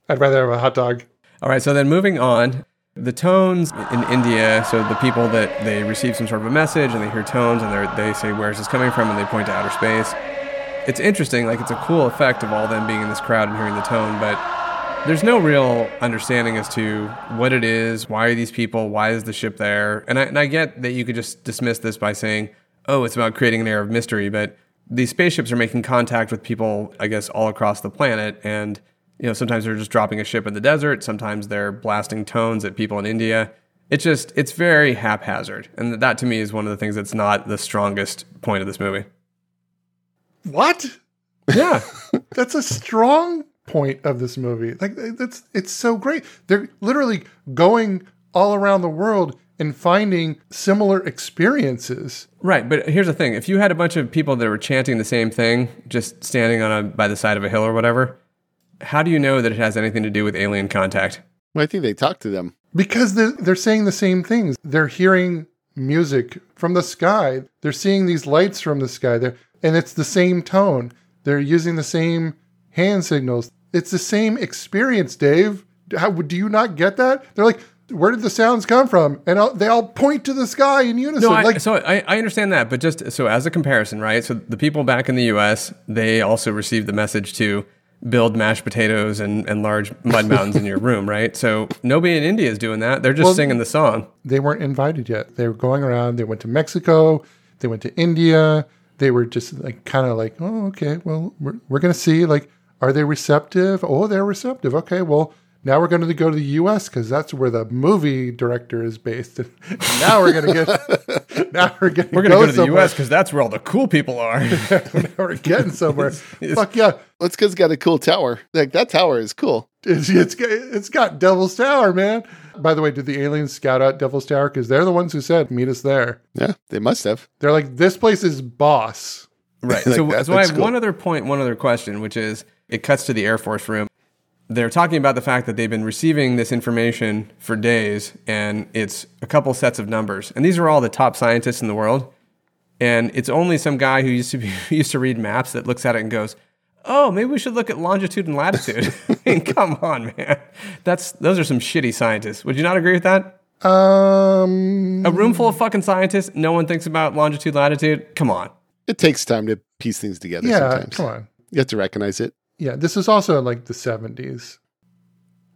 I'd rather have a hot dog. All right, so then moving on, the tones in India, so the people that they receive some sort of a message and they hear tones and they say, Where's this coming from? and they point to outer space. It's interesting, like it's a cool effect of all them being in this crowd and hearing the tone, but there's no real understanding as to what it is, why are these people, why is the ship there? And I, and I get that you could just dismiss this by saying, oh, it's about creating an air of mystery, but these spaceships are making contact with people, I guess, all across the planet. And, you know, sometimes they're just dropping a ship in the desert, sometimes they're blasting tones at people in India. It's just, it's very haphazard. And that to me is one of the things that's not the strongest point of this movie. What? Yeah. that's a strong point of this movie. Like that's it's so great. They're literally going all around the world and finding similar experiences. Right, but here's the thing: if you had a bunch of people that were chanting the same thing, just standing on a by the side of a hill or whatever, how do you know that it has anything to do with alien contact? Well, I think they talk to them because they're they're saying the same things. They're hearing music from the sky. They're seeing these lights from the sky. They're, and it's the same tone. They're using the same hand signals. It's the same experience, Dave. How do you not get that? They're like, where did the sounds come from? And I'll, they all point to the sky in unison. No, I, like, so I, I understand that, but just so as a comparison, right? So the people back in the U.S. they also received the message to build mashed potatoes and, and large mud mountains in your room, right? So nobody in India is doing that. They're just well, singing the song. They weren't invited yet. They were going around. They went to Mexico. They went to India. They were just like kind of like, oh, okay, well, we're, we're going to see. Like, are they receptive? Oh, they're receptive. Okay, well, now we're going to go to the U.S. because that's where the movie director is based. And now we're going to get. now we're going we're going to go to the U.S. because that's where all the cool people are. now we're getting somewhere. Fuck yeah! Let's because got a cool tower. Like that tower is cool. It's, it's it's got Devil's Tower, man. By the way, did the aliens scout out Devil's Tower? Because they're the ones who said, "Meet us there." Yeah, they must have. They're like, "This place is boss." Right. like so, that, so I have cool. one other point, one other question, which is it cuts to the Air Force room. They're talking about the fact that they've been receiving this information for days, and it's a couple sets of numbers. And these are all the top scientists in the world. And it's only some guy who used to be used to read maps that looks at it and goes, "Oh, maybe we should look at longitude and latitude." I mean, come on, man. That's those are some shitty scientists. Would you not agree with that? Um, a room full of fucking scientists. No one thinks about longitude, latitude. Come on. It takes time to piece things together. Yeah, sometimes. come on. You have to recognize it. Yeah, this is also in like the seventies,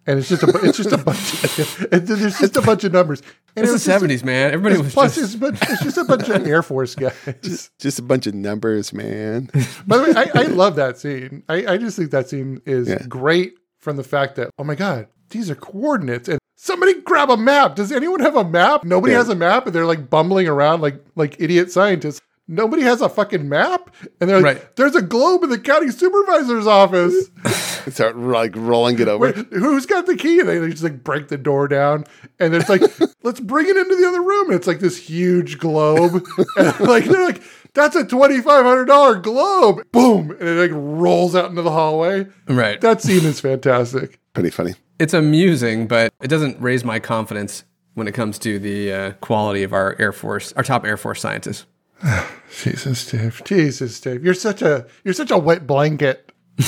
and it's just a it's just a bunch. Of, there's just a bunch of numbers. And it's the seventies, man. Everybody was plus just... it's, it's, just a bunch of Air Force guys. Just, just a bunch of numbers, man. By the way, I, I love that scene. I, I just think that scene is yeah. great from the fact that oh my god, these are coordinates and somebody grab a map. Does anyone have a map? Nobody yeah. has a map, and they're like bumbling around like like idiot scientists nobody has a fucking map? And they're like right. there's a globe in the county supervisor's office. Start like rolling it over. Wait, who's got the key? And they just like break the door down. And it's like let's bring it into the other room. And it's like this huge globe. And like they're like that's a $2500 globe. Boom. And it like rolls out into the hallway. Right. That scene is fantastic. Pretty funny. It's amusing but it doesn't raise my confidence when it comes to the uh, quality of our air force our top air force scientists Jesus, Dave. Jesus, Dave. You're such a you're such a wet blanket.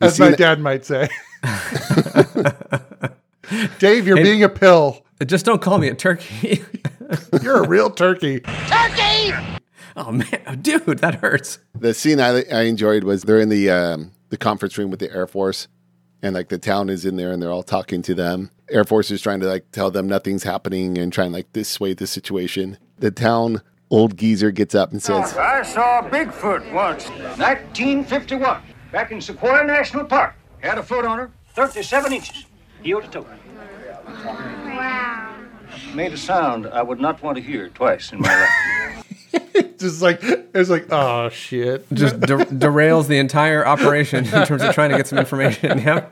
As my dad might say. Dave, you're hey, being a pill. Just don't call me a turkey. you're a real turkey. Turkey! Oh man, dude, that hurts. The scene I, I enjoyed was they're in the um, the conference room with the Air Force, and like the town is in there and they're all talking to them. Air Force is trying to like tell them nothing's happening and trying like dissuade the situation. The town old geezer gets up and oh, says, I saw Bigfoot once. 1951, back in Sequoia National Park. Had a foot on her, 37 inches. Heel to toe. Wow. made a sound I would not want to hear twice in my life. Just like it's like, oh shit. Just de- derails the entire operation in terms of trying to get some information. Yeah.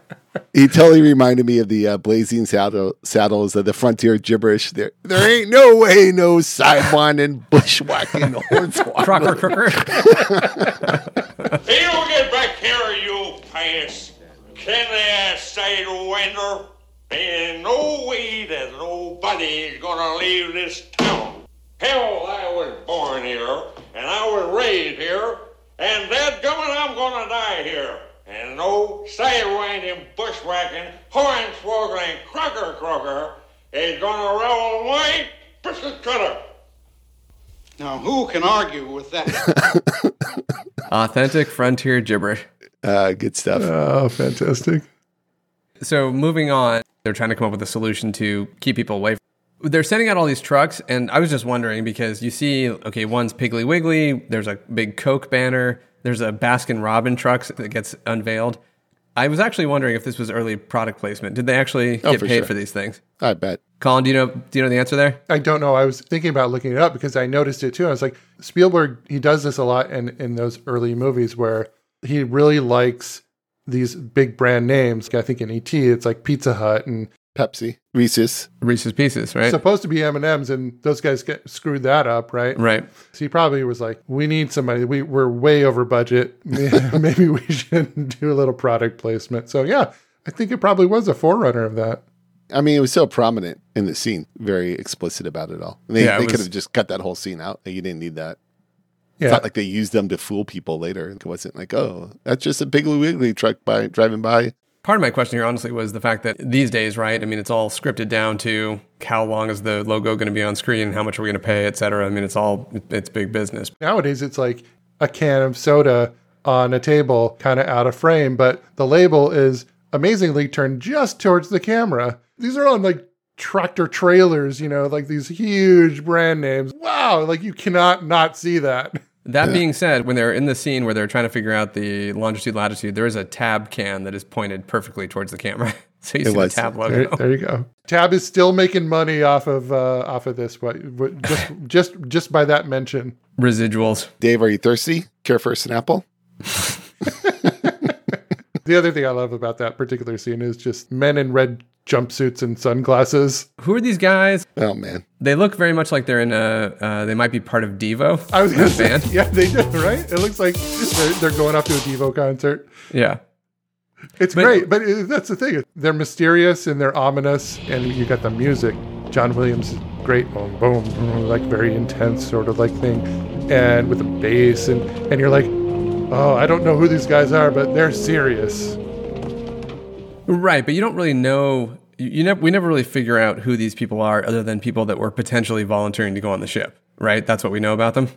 He totally reminded me of the uh, blazing saddle, saddles of the frontier gibberish. There, there ain't no way, no sidewinding, bushwhacking, hornswoggle. Crocker crooker. Hey, you get back here, you pass. Can they stay to winter? Ain't no way that nobody's gonna leave this town. Hell, I was born here, and I was raised here, and that gummit, I'm gonna die here. And no sidewinding, bushwhacking, hornswoggling, crocker crocker is gonna roll my biscuit cutter. Now, who can argue with that? Authentic frontier gibberish. Uh, good stuff. Oh, fantastic. So moving on, they're trying to come up with a solution to keep people away. They're sending out all these trucks, and I was just wondering because you see, okay, one's Piggly Wiggly. There's a big Coke banner. There's a Baskin Robin truck that gets unveiled. I was actually wondering if this was early product placement. Did they actually Oh, get for paid sure. for these things? I bet. Colin, do you know? Do you know the answer there? I don't know. I was thinking about looking it up because I noticed it too. I was like, Spielberg, he does this a lot in, in those early movies where he really likes these big brand names. I think in ET, it's like Pizza Hut and Pepsi, Reese's. Reese's Pieces, right? supposed to be M and M's, and those guys get screwed that up, right? right. So he probably was like, "We need somebody. We we're way over budget. Maybe we should do a little product placement." So yeah, I think it probably was a forerunner of that. I mean, it was so prominent in the scene, very explicit about it all. They, Yeah, it they could have just cut that whole scene out. You didn't need that. Yeah, It's not like they used them to fool people later. It wasn't like, oh, that's just a Piggly Wiggly truck by driving by. Part of my question here, honestly, was the fact that these days, right? I mean, it's all scripted down to how long is the logo going to be on screen, how much are we going to pay, et cetera. I mean, it's all it's big business. nowadays it's like a can of soda on a table, kind of out of frame, but the label is amazingly turned just towards the camera. These are on like tractor trailers, you know, like these huge brand names. Wow, like you cannot not see that. That being said, when they're in the scene where they're trying to figure out the longitude latitude, there is a tab can that is pointed perfectly towards the camera. so you It see the was. tab There, logo. there you go. Tab is still making money off of uh, off of this, but but just just just by that mention. Residuals. Dave, are you thirsty? Care for a Snapple? The other thing I love about that particular scene is just men in red jumpsuits and sunglasses. Who are these guys? Oh, man. They look very much like they're in a. Uh, they might be part of Devo. I was gonna say, yeah, they do, right? It looks like they're, they're going off to a Devo concert. Yeah. It's But- great, but it, that's the thing. They're mysterious and they're ominous, and you got the music. John Williams is great, boom, boom, boom, like very intense sort of like thing, and with the bass, and and you're like, oh, I don't know who these guys are, but they're serious. Right, but you don't really know. You, you never. We never really figure out who these people are, other than people that were potentially volunteering to go on the ship. Right. That's what we know about them.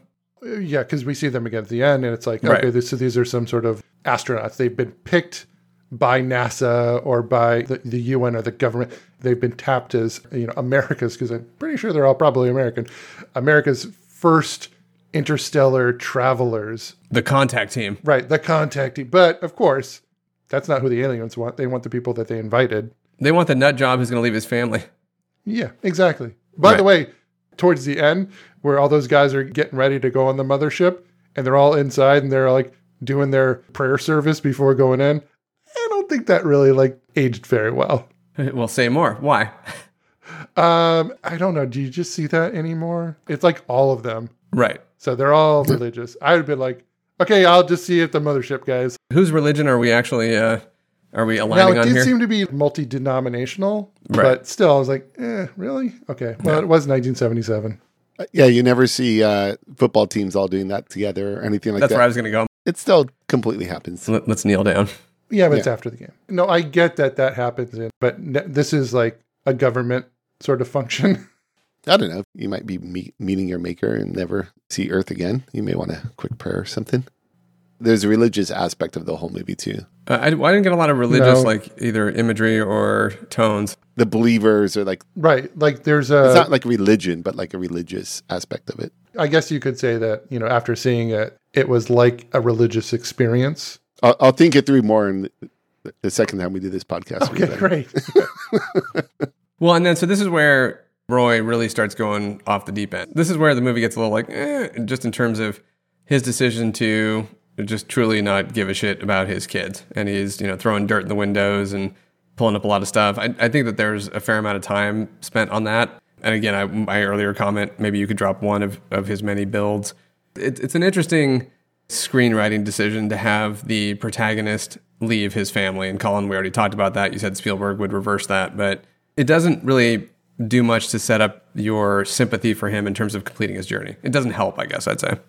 Uh, Yeah, because we see them again at the end, and it's like, Right. okay, this, so these are some sort of astronauts. They've been picked by NASA or by the, the UN or the government. They've been tapped as you know America's because I'm pretty sure they're all probably American. America's first interstellar travelers, The contact team. right? The contact team. but of course, that's not who the aliens want. They want the people that they invited. They want the nut job who's going to leave his family. Yeah, exactly. By Right. the way, towards the end, where all those guys are getting ready to go on the mothership, and they're all inside and they're like doing their prayer service before going in. I don't think that really like aged very well. Well, say more. Why? Um, I don't know. Do you just see that anymore? It's like all of them. Right. So they're all religious. I would have been like, okay, I'll just see you at the mothership, guys. Whose religion are we actually? Uh, are we aligning Now aligning it did here? seem to be multi-denominational, Right. but still, I was like, eh, really? Okay. Well, it was 1977. Uh, Yeah, you never see uh, football teams all doing that together or anything like That's that. That's where I was going to go. It still completely happens. Let, us kneel down. Yeah, but it's after the game. No, I get that that happens, in, but n- this is like a government sort of function. I don't know. You might be meet, meeting your maker and never see Earth again. You may want a quick prayer or something. There's a religious aspect of the whole movie too. Uh, I, I didn't get a lot of religious, No. like either imagery or tones. The believers are like right. Like there's a. it's not like religion, but like a religious aspect of it. I guess you could say that, you know, after seeing it, it was like a religious experience. I'll, I'll think it through more in the, the second time we do this podcast. Okay, great. Well, and then so this is where Roy really starts going off the deep end. This is where the movie gets a little like, eh, just in terms of his decision to just truly not give a shit about his kids. And he's, you know, throwing dirt in the windows and pulling up a lot of stuff. I, I think that there's a fair amount of time spent on that. And again, I, my earlier comment, maybe you could drop one of, of his many builds. It, it's an interesting screenwriting decision to have the protagonist leave his family. And Colin, we already talked about that. You said Spielberg would reverse that, but it doesn't really do much to set up your sympathy for him in terms of completing his journey. It doesn't help, I guess I'd say.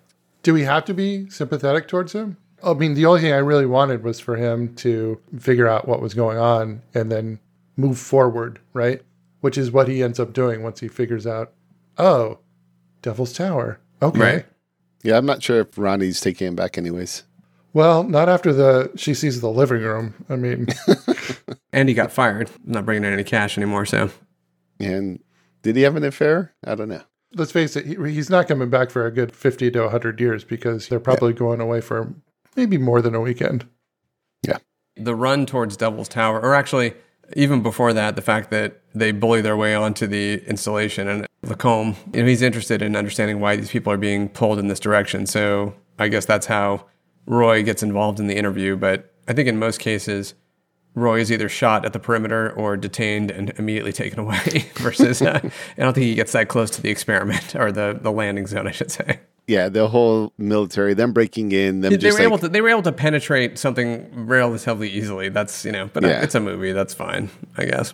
Do we have to be sympathetic towards him? I mean, the only thing I really wanted was for him to figure out what was going on and then move forward, right? Which is what he ends up doing once he figures out, oh, Devil's Tower. Okay. Right. Yeah, I'm not sure if Ronnie's taking him back anyways. Well, not after the she sees the living room. I mean, And he got fired, not bringing in any cash anymore. So And did he have an affair? I don't know. let's face it, he, he's not coming back for a good 50 to 100 years because they're probably going away for maybe more than a weekend. Yeah. The run towards Devil's Tower, or actually, even before that, the fact that they bully their way onto the installation and Lacombe, you know, he's interested in understanding why these people are being pulled in this direction. So I guess that's how Roy gets involved in the interview. But I think in most cases, Roy is either shot at the perimeter or detained and immediately taken away. Versus, uh, I don't think he gets that close to the experiment or the the landing zone, I should say. Yeah, the whole military, them breaking in, them they just were like, able to they were able to penetrate something relatively easily. That's you know, but Yeah. it's a movie. That's fine, I guess.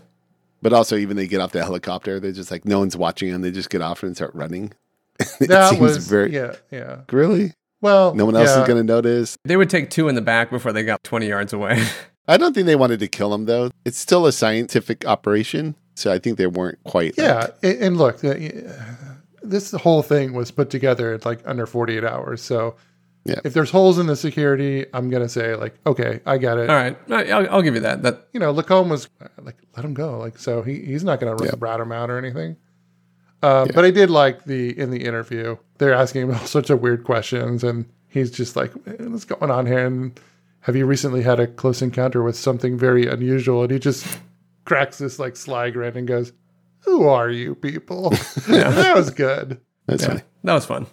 but also even they get off the helicopter, they're just like no one's watching them. They just get off and start running. It That seems was very yeah, yeah. really. Well, No one else yeah. is going to notice. They would take two in the back before they got twenty yards away. I don't think they wanted to kill him though. It's still a scientific operation, so I think they weren't quite. Yeah, a- and look, uh, this whole thing was put together in like under 48 hours. So Yeah. if there's holes in the security, I'm going to say like, okay, I got it. All right, I'll, I'll give you that. That You know, Lacombe was uh, like, let him go. Like, so he, he's not going to rat him out or anything. Uh, But I did like the in the interview, they're asking him all sorts of weird questions, and he's just like, "What's going on here?" And have you recently had a close encounter with something very unusual? And he just cracks this like sly grin and goes, "Who are you people?" that was good. That's yeah, funny. that was fun.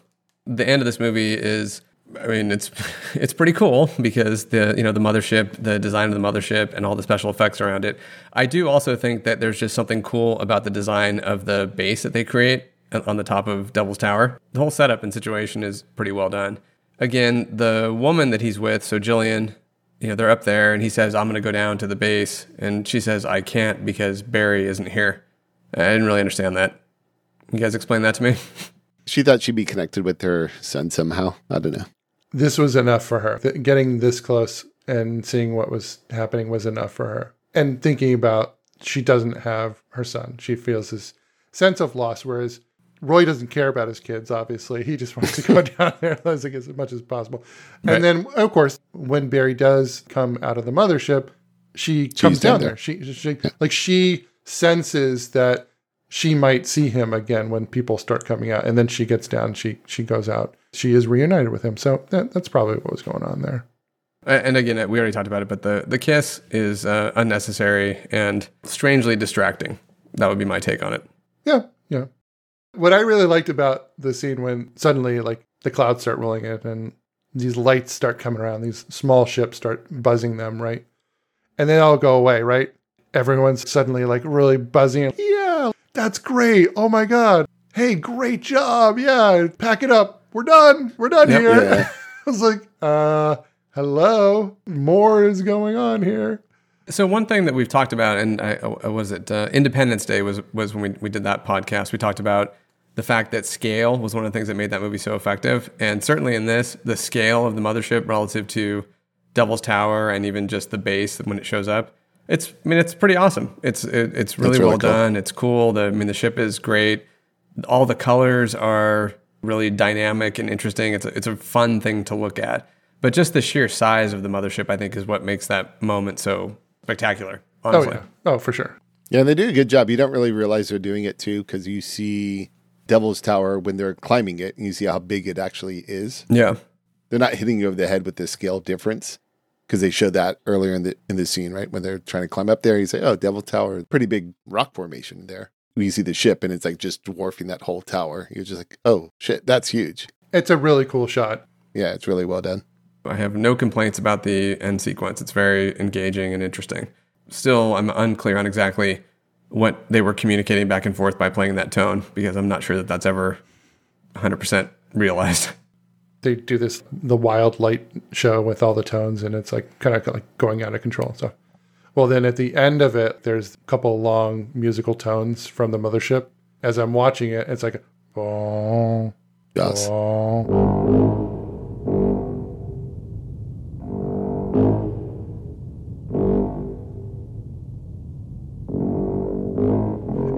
The end of this movie is, I mean, it's it's pretty cool because the you know the mothership, the design of the mothership, and all the special effects around it. I do also think that there's just something cool about the design of the base that they create on the top of Devil's Tower. The whole setup and situation is pretty well done. Again, the woman that he's with, so Jillian, you know, they're up there, and he says, "I'm going to go down to the base," and she says, "I can't because Barry isn't here." I didn't really understand that. You guys explain that to me. She thought she'd be connected with her son somehow. I don't know. This was enough for her. Getting this close and seeing what was happening was enough for her. And thinking about she doesn't have her son, she feels this sense of loss. Whereas Roy doesn't care about his kids. Obviously, he just wants to go down there as as much as possible. Right. And then, of course, when Barry does come out of the mothership, she comes down there. there. She, she like she senses that she might see him again when people start coming out, and then she gets down. She she goes out. She is reunited with him. So that, that's probably what was going on there. And again, we already talked about it, but the, the kiss is uh, unnecessary and strangely distracting. That would be my take on it. Yeah, yeah. What I really liked about the scene when suddenly like the clouds start rolling in and these lights start coming around, these small ships start buzzing them, right? And then all go away, right? Everyone's suddenly like really buzzing. Yeah, that's great. Oh my god. Hey, great job. Yeah, pack it up. We're done. We're done Yep. here. Yeah. I was like, uh, hello. More is going on here. So one thing that we've talked about, and I, uh, was it uh, Independence Day was was when we, we did that podcast. We talked about the fact that scale was one of the things that made that movie so effective, and certainly in this, the scale of the mothership relative to Devil's Tower and even just the base when it shows up. It's I mean it's pretty awesome. It's it, it's really, really well cool. done. It's cool. The I mean the ship is great. All the colors are really dynamic and interesting. It's a, it's a fun thing to look at. But just the sheer size of the mothership, I think, is what makes that moment so spectacular. Oh, honestly. Oh yeah. Oh, for sure. Yeah, they do a good job. You don't really realize they're doing it too because you see Devil's Tower when they're climbing it and you see how big it actually is. Yeah. They're not hitting you over the head with the scale difference because they showed that earlier in the in the scene, right? When they're trying to climb up there, you say, "Oh, Devil Tower, pretty big rock formation there." when you see the ship and it's like just dwarfing that whole tower. You're just like, oh shit, that's huge. It's a really cool shot. Yeah, it's really well done. I have no complaints about the end sequence. It's very engaging and interesting. Still, I'm unclear on exactly what they were communicating back and forth by playing that tone because I'm not sure that that's ever 100% realized. They do this the wild light show with all the tones, and it's like kind of like going out of control. So, well, then at the end of it, there's a couple long musical tones from the mothership. As I'm watching it, it's like, oh, Yes. Oh.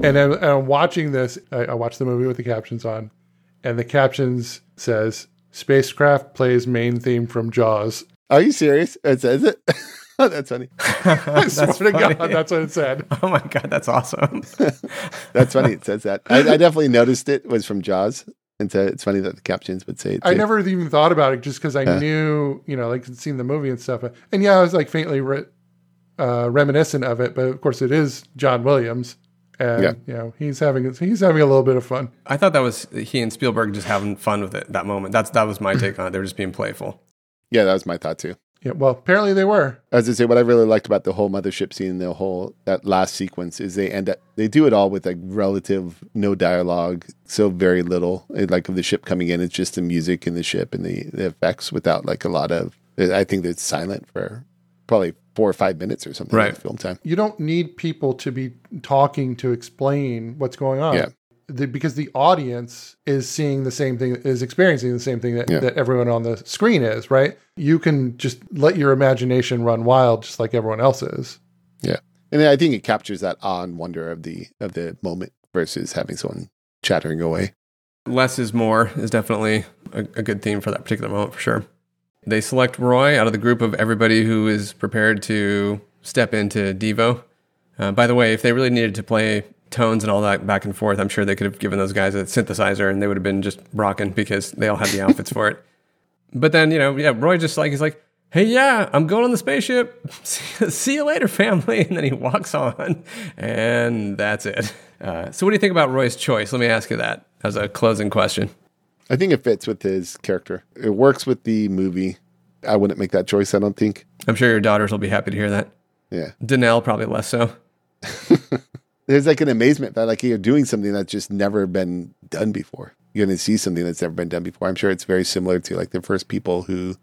And I'm, I'm watching this. I, I watched the movie with the captions on, and the captions says spacecraft plays main theme from Jaws. Are you serious? It says it. that's funny. I swear to God, that's what it said. Oh my God, that's awesome. That's funny. It says that. I, I definitely noticed it was from Jaws. And so it's funny that the captions would say it. I never even thought about it just because I Yeah. knew, you know, like seen the movie and stuff. And yeah, I was like faintly re- uh, reminiscent of it, but of course it is John Williams, and Yeah. you know he's having he's having a little bit of fun. I thought that was he and Spielberg just having fun with it that moment. That's that was my take on it. They were just being playful. Yeah, that was my thought too. Yeah, well, apparently they were. As I say, what I really liked about the whole mothership scene, the whole that last sequence, is they end up they do it all with like relative no dialogue, so very little. It, like of the ship coming in, it's just the music and the ship and the, the effects without like a lot of. I think it's silent for probably four or five minutes or something. Right. Like film time. You don't need people to be talking to explain what's going on. Yeah. The, because the audience is seeing the same thing, is experiencing the same thing that, Yeah. that everyone on the screen is, right? You can just let your imagination run wild, just like everyone else is. Yeah, and I think it captures that awe and wonder of the of the moment versus having someone chattering away. Less is more is definitely a, a good theme for that particular moment for sure. They select Roy out of the group of everybody who is prepared to step into Devo. Uh, by the way, if they really needed to play tones and all that back and forth, I'm sure they could have given those guys a synthesizer and they would have been just rocking because they all had the outfits for it. But then, you know, yeah, Roy just like, he's like, hey, yeah, I'm going on the spaceship. See you later, family. And then he walks on and that's it. Uh, so, what do you think about Roy's choice? Let me ask you that as a closing question. I think it fits with his character. It works with the movie. I wouldn't make that choice. I don't think. I'm sure your daughters will be happy to hear that. Yeah. Danelle probably less so. There's like an amazement that like you're doing something that's just never been done before. You're going to see something that's never been done before. I'm sure it's very similar to like the first people who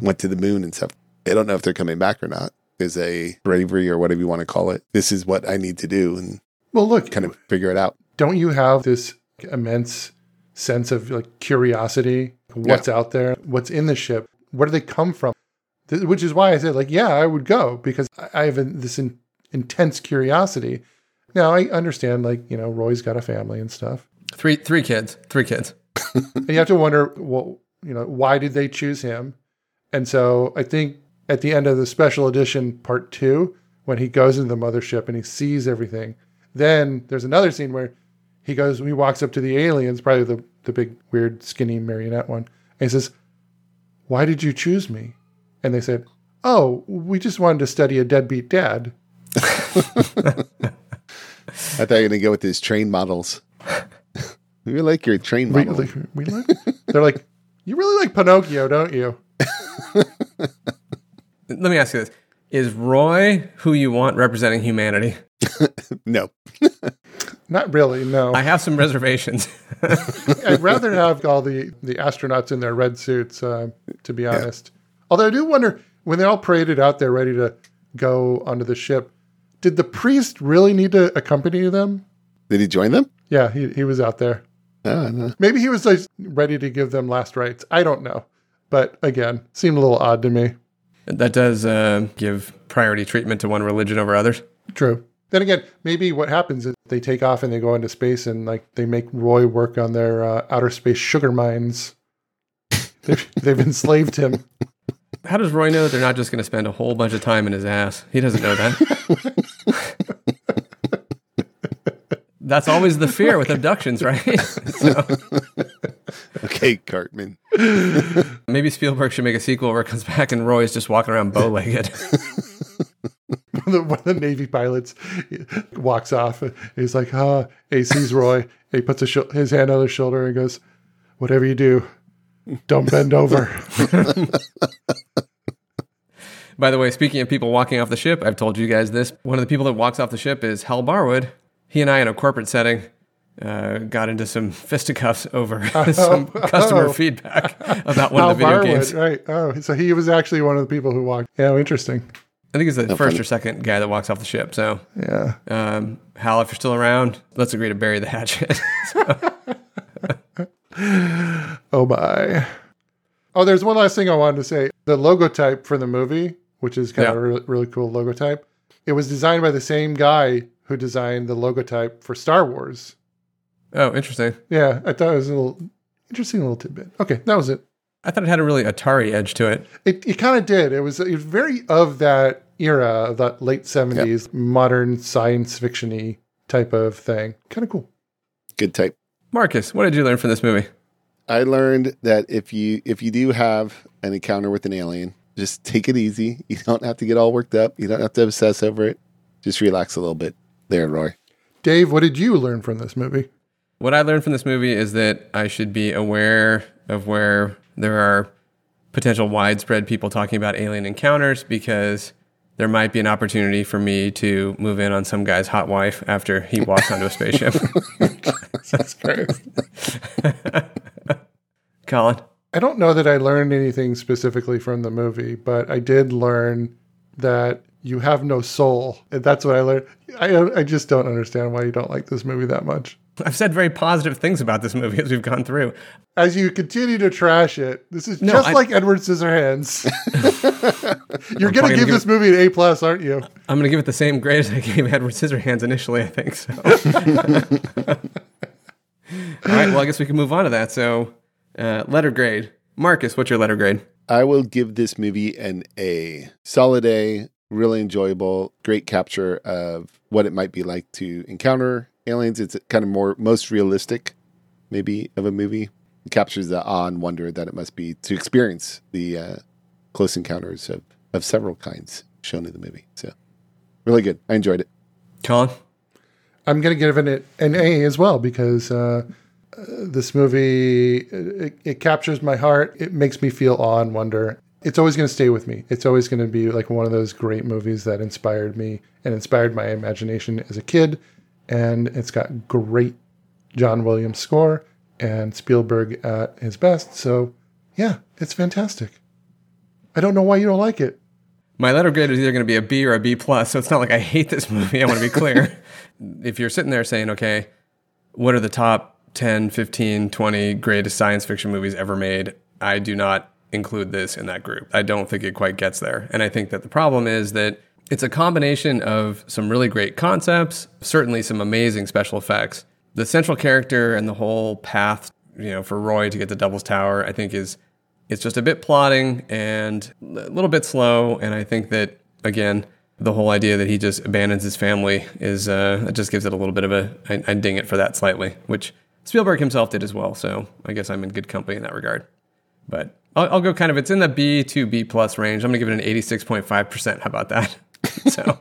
went to the moon and stuff. They don't know if they're coming back or not. There's a bravery or whatever you want to call it. This is what I need to do and Well, look, kind of figure it out. don't you have this immense sense of like curiosity? What's out there? What's in the ship? Where do they come from? Which is why I said, like, yeah, I would go because I- have this in, intense curiosity. Now I understand, like, you know, Roy's got a family and stuff, Three three kids. Three kids. and you have to wonder, well, you know, why did they choose him? And so I think at the end of the special edition part two, when he goes into the mothership and he sees everything, then there's another scene where he goes, he walks up to the aliens, probably the, the big, weird, skinny marionette one, and he says, Why did you choose me? And they said, Oh, we just wanted to study a deadbeat dad. I thought you were going to go with his train models. we like your train We, model. we like, they're like, You really like Pinocchio, don't you? Let me ask you this: Is Roy who you want representing humanity? no. Not really, no. I have some reservations. I'd rather have all the, the astronauts in their red suits, uh, to be honest. Although I do wonder when they're all paraded out there ready to go onto the ship, did the priest really need to accompany them? Did he join them? Yeah, he, he was out there. Oh, no. Maybe he was like ready to give them last rites. I don't know. But again, seemed a little odd to me. that does uh, give priority treatment to one religion over others. True. Then again, maybe what happens is they take off and they go into space and like they make Roy work on their uh, outer space sugar mines. they've, they've enslaved him. How does Roy know they're not just going to spend a whole bunch of time in his ass? He doesn't know that. That's always the fear with abductions, right? so Okay, Cartman. maybe Spielberg should make a sequel where it comes back and Roy's just walking around bow legged. one of the Navy pilots walks off. And he's like, "Ah," he sees Roy. He puts a sh- his hand on his shoulder and goes, "Whatever you do, don't bend over." By the way, speaking of people walking off the ship, I've told you guys this. One of the people that walks off the ship is Hal Barwood. He and I, in a corporate setting, uh, got into some fisticuffs over some customer oh. feedback about one Hal of the video Barwood, games. right? Oh, so he was actually one of the people who walked. Yeah, interesting. I think he's the first or second guy that walks off the ship. So, Yeah. um, Hal, if you're still around, let's agree to bury the hatchet. Oh my. Oh, there's one last thing I wanted to say. The logotype for the movie, which is kind of a really, really cool logotype, it was designed by the same guy who designed the logotype for Star Wars. oh, interesting. Yeah, I thought it was a little interesting little tidbit. Okay, that was it. I thought it had a really Atari edge to it. It, it kind of did. It was it was very of that era, of that late seventies modern science fictiony type of thing. Kind of cool. Good type. Marcus, what did you learn from this movie? I learned that if you if you do have an encounter with an alien, just take it easy. You don't have to get all worked up. You don't have to obsess over it. Just relax a little bit. There, Roy. Dave, what did you learn from this movie? What I learned from this movie is that I should be aware of where there are potential widespread people talking about alien encounters because there might be an opportunity for me to move in on some guy's hot wife after he walks onto a spaceship. That's great. Colin. I don't know that I learned anything specifically from the movie, but I did learn that you have no soul. And that's what I learned. I, I just don't understand why you don't like this movie that much. I've said very positive things about this movie as we've gone through. As you continue to trash it, this is No, just I- like Edward Scissorhands. You're going to give this movie an A plus, aren't you? I'm going to give it the same grade as I gave Edward Scissorhands initially, I think. So. All right, well, I guess we can move on to that. So, uh, letter grade. Marcus, what's your letter grade? I will give this movie an A. Solid A, really enjoyable, great capture of what it might be like to encounter aliens. It's kind of more most realistic, maybe, of a movie. It captures the awe and wonder that it must be to experience the uh, close encounters of, of several kinds shown in the movie. So, really good. I enjoyed it. Colin? I'm going to give it an A as well because uh, uh, this movie it, it captures my heart. It makes me feel awe and wonder. It's always going to stay with me. It's always going to be like one of those great movies that inspired me and inspired my imagination as a kid. And it's got great John Williams score and Spielberg at his best. So yeah, it's fantastic. I don't know why you don't like it. My letter grade is either going to be a B or a B plus, so it's not like I hate this movie. I want to be clear. if you're sitting there saying, okay, what are the top 10, 15, 20 greatest science fiction movies ever made? I do not include this in that group. I don't think it quite gets there. And I think that the problem is that it's a combination of some really great concepts, certainly some amazing special effects. The central character and the whole path, you know, for Roy to get to Devil's Tower, I think is it's just a bit plotting and a little bit slow. And I think that again, the whole idea that he just abandons his family is uh, it just gives it a little bit of a I, I ding it for that slightly, which Spielberg himself did as well. So I guess I'm in good company in that regard. But I'll, I'll go kind of it's in the B to B plus range. I'm gonna give it an 86.5 percent. How about that? so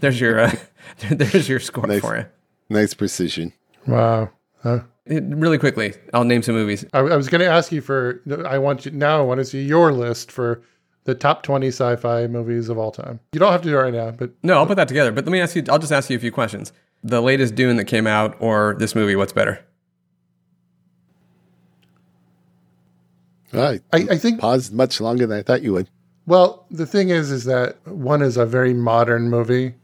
there's your uh, there's your score Nice. for you. Nice precision. Wow. Huh? It- really quickly, I'll name some movies. I, I was going to ask you for. I want you now. I want to see your list for the top twenty sci-fi movies of all time. You don't have to do it right now, but No, I'll put that together. But let me ask you. I'll just ask you a few questions. The latest Dune that came out, or this movie, what's better? I, I think paused much longer than I thought you would. Well, the thing is, is that one is a very modern movie,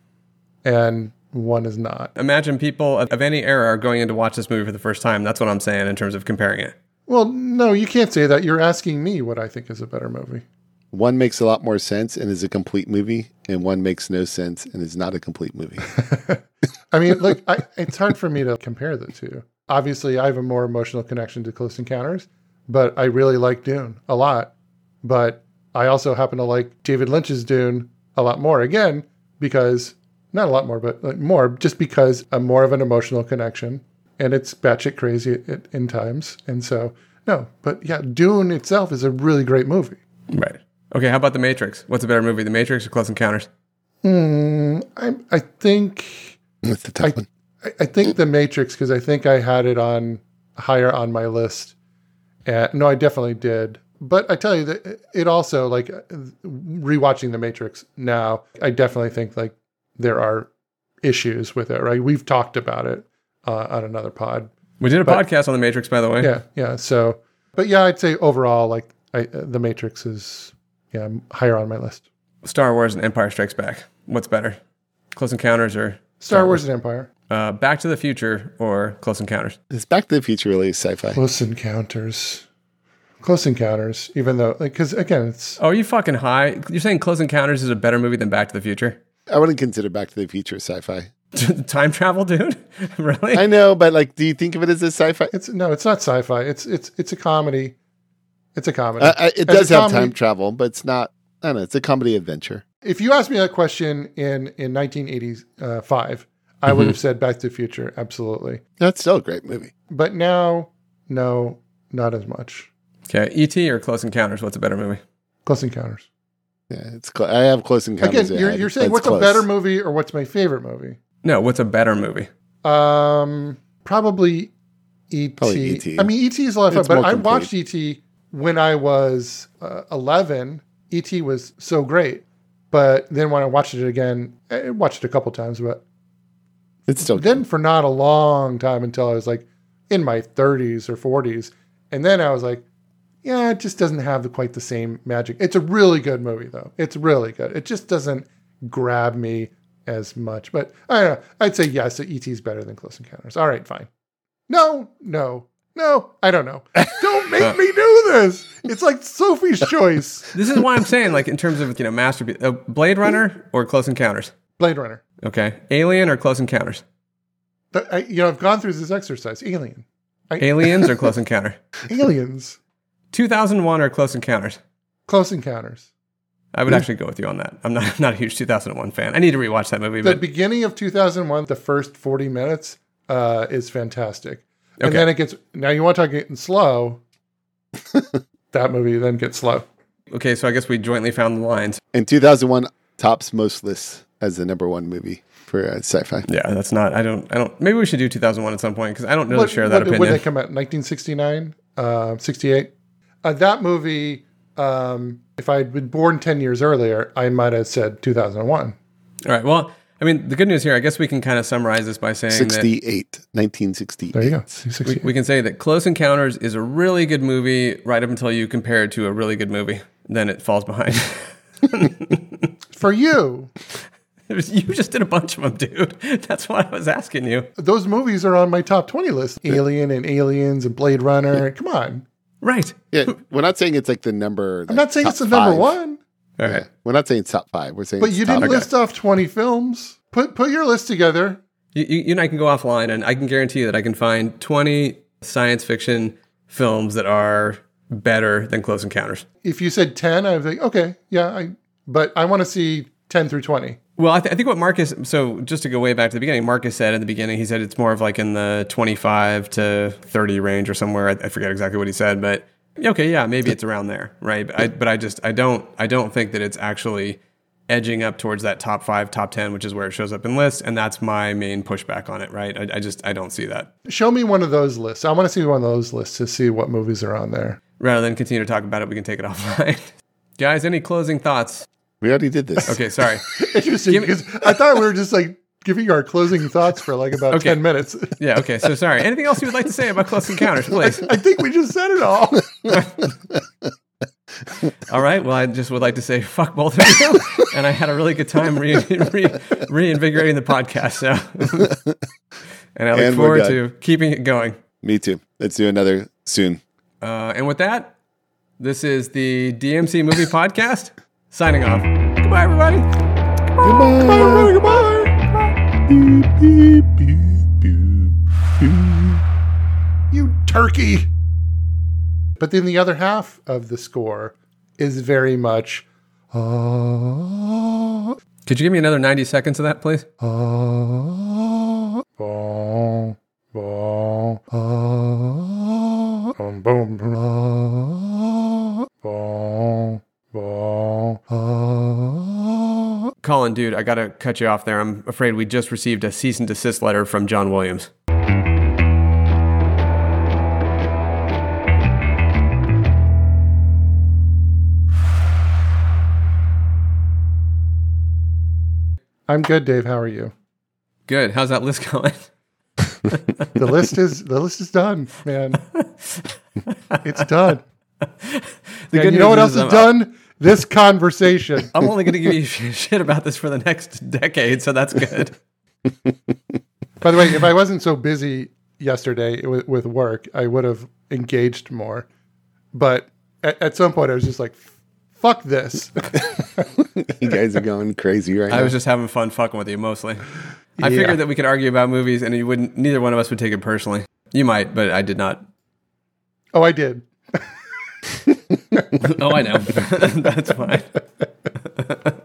and one is not. Imagine people of, of any era are going in to watch this movie for the first time. That's what I'm saying in terms of comparing it. Well, no, you can't say that. You're asking me what I think is a better movie. One makes a lot more sense and is a complete movie, and one makes no sense and is not a complete movie. I mean, look, I, it's hard for me to compare the two. Obviously, I have a more emotional connection to Close Encounters, but I really like Dune a lot. But I also happen to like David Lynch's Dune a lot more, again, because not a lot more, but like more, just because I'm more of an emotional connection and it's batshit crazy at, at, in times. And so, no, but yeah, Dune itself is a really great movie. Right. Okay. How about The Matrix? What's a better movie, The Matrix or Close Encounters? Mm, I, I think That's the tough I, one. I, I think The Matrix because I think I had it on higher on my list. Uh, no, I definitely did. But I tell you that it also like uh, rewatching The Matrix now, I definitely think like there are issues with it. Right, we've talked about it uh, on another pod. We did a But- podcast on the Matrix, by the way. Yeah, yeah. So, but yeah, I'd say overall, like I, uh, The Matrix is yeah higher on my list. Star Wars and Empire Strikes Back. What's better, Close Encounters or Star Wars and Empire. Uh, Back to the Future or Close Encounters? Is Back to the Future really sci-fi? Close Encounters. Close Encounters, even though, like, because again, it's Oh, are you fucking high? You're saying Close Encounters is a better movie than Back to the Future? I wouldn't consider Back to the Future sci-fi. Time travel, dude? really? I know, but like, do you think of it as a sci-fi? it's no, it's not sci-fi. It's it's it's a comedy. It's a comedy. Uh, uh, it As does have comedy- time travel, but it's not. I don't know. It's a comedy adventure. If you asked me that question in in 1985, I would Mhm. have said Back to the Future, absolutely. That's still a great movie. But now, no, not as much. Okay, E.T. or Close Encounters? What's a better movie? Close Encounters. Yeah, it's. Cl- I have Close Encounters. Again, you're, you're saying what's close. a better movie or what's my favorite movie? No, what's a better movie? Um, probably E.T. Probably E.T.. I mean, E.T. is a lot of fun, but more I watched E.T. when I was uh, 11. E.T. was so great. But then when I watched it again, I watched it a couple times, but It's still. then for not a long time until I was like in my 30s or 40s. And then I was like, yeah, it just doesn't have the, quite the same magic. It's a really good movie, though. It's really good. It just doesn't grab me as much. But I don't know. I'd say yes, ET is better than Close Encounters. All right, fine. No, no, no. I don't know. Don't make me do this. It's like Sophie's choice. This is why I'm saying, like, in terms of, you know, masterpiece, uh, Blade Runner or Close Encounters? Blade Runner. Okay. Alien or Close Encounters? But I, you know, I've gone through this exercise. Alien. I, Aliens or Close Encounter? Aliens. 2001 or Close Encounters? Close Encounters. I would Yeah. actually go with you on that. I'm not, I'm not a huge 2001 fan. I need to rewatch that movie, The but beginning of 2001, the first 40 minutes, uh, is fantastic. And Okay. then it gets, now you want to talk getting slow. that movie then gets slow. okay, so I guess we jointly found the lines. In 2001, tops most lists as the number one movie for uh, sci-fi. Yeah, that's not, I don't, I don't, maybe we should do 2001 at some point because I don't really What- share that what- When opinion. they come out, 1969, uh, 68. Uh, that movie, um, if I'd been born 10 years earlier, I might have said 2001. All right. Well, I mean, the good news here, I guess we can kind of summarize this by saying that 68, 1968. There you go. we, we can say that Close Encounters is a really good movie right up until you compare it to a really good movie. Then it falls behind. For you, you just did a bunch of them, dude. That's why I was asking you. those movies are on my top 20 list. Alien and Aliens and Blade Runner. Come on. Right. Yeah, we're not saying it's like the number. I'm not saying it's the number one. All Yeah, we're not saying it's top five. We're saying But it's you top didn't list off 20 films. Put put your list together. You, you, you and I can go offline, and I can guarantee you that I can find 20 science fiction films that are better than Close Encounters. If you said 10, I would like, okay, yeah, I but I want to see 10 through 20. Well, I, th- I think what Marcus, so just to go way back to the beginning, Marcus said in the beginning, he said it's more of like in the 25 to 30 range or somewhere. I, I forget exactly what he said, but okay, yeah, maybe it's around there, right? But I, but I just, I don't, I don't think that it's actually edging up towards that top five, top 10, which is where it shows up in lists. And that's my main pushback on it, right? I, I just, I don't see that. Show me one of those lists. I want to see one of those lists to see what movies are on there. Rather than continue to talk about it, we can take it offline. Guys, any closing thoughts? We already did this. Okay, sorry. Interesting because I thought we were just like giving our closing thoughts for like about Okay. 10 minutes. Yeah, okay. So sorry. Anything else you would like to say about Close Encounters, please? I think we just said it all. All right. Well, I just would like to say fuck both of you, and I had a really good time re- re- reinvigorating the podcast. So, and I look And we're forward done. to keeping it going. Me too. Let's do another soon. Uh, and with that, this is the DMC Movie Podcast. Signing off. Goodbye, everybody. Goodbye. Goodbye. Goodbye. You turkey. But then the other half of the score is very much. Uh, Could you give me another ninety seconds of that, please? uh, boom, boom, uh, boom, boom, boom, uh, Colin, dude, I gotta cut you off there. I'm afraid we just received a cease and desist letter from John Williams. I'm good, Dave. How are you? Good. How's that list going? the list is the list is done, man. It's done. The And you know what else is done? This conversation. I'm only going to give you shit about this for the next decade, so that's good. By the way, if I wasn't so busy yesterday with, with work, I would have engaged more. But at, at some point, I was just like, "Fuck this." you guys are going crazy right now. I was just having fun fucking with you mostly. I Yeah. figured that we could argue about movies and you wouldn't neither one of us would take it personally. You might, but I did not. oh, I did. oh, I know. That's fine.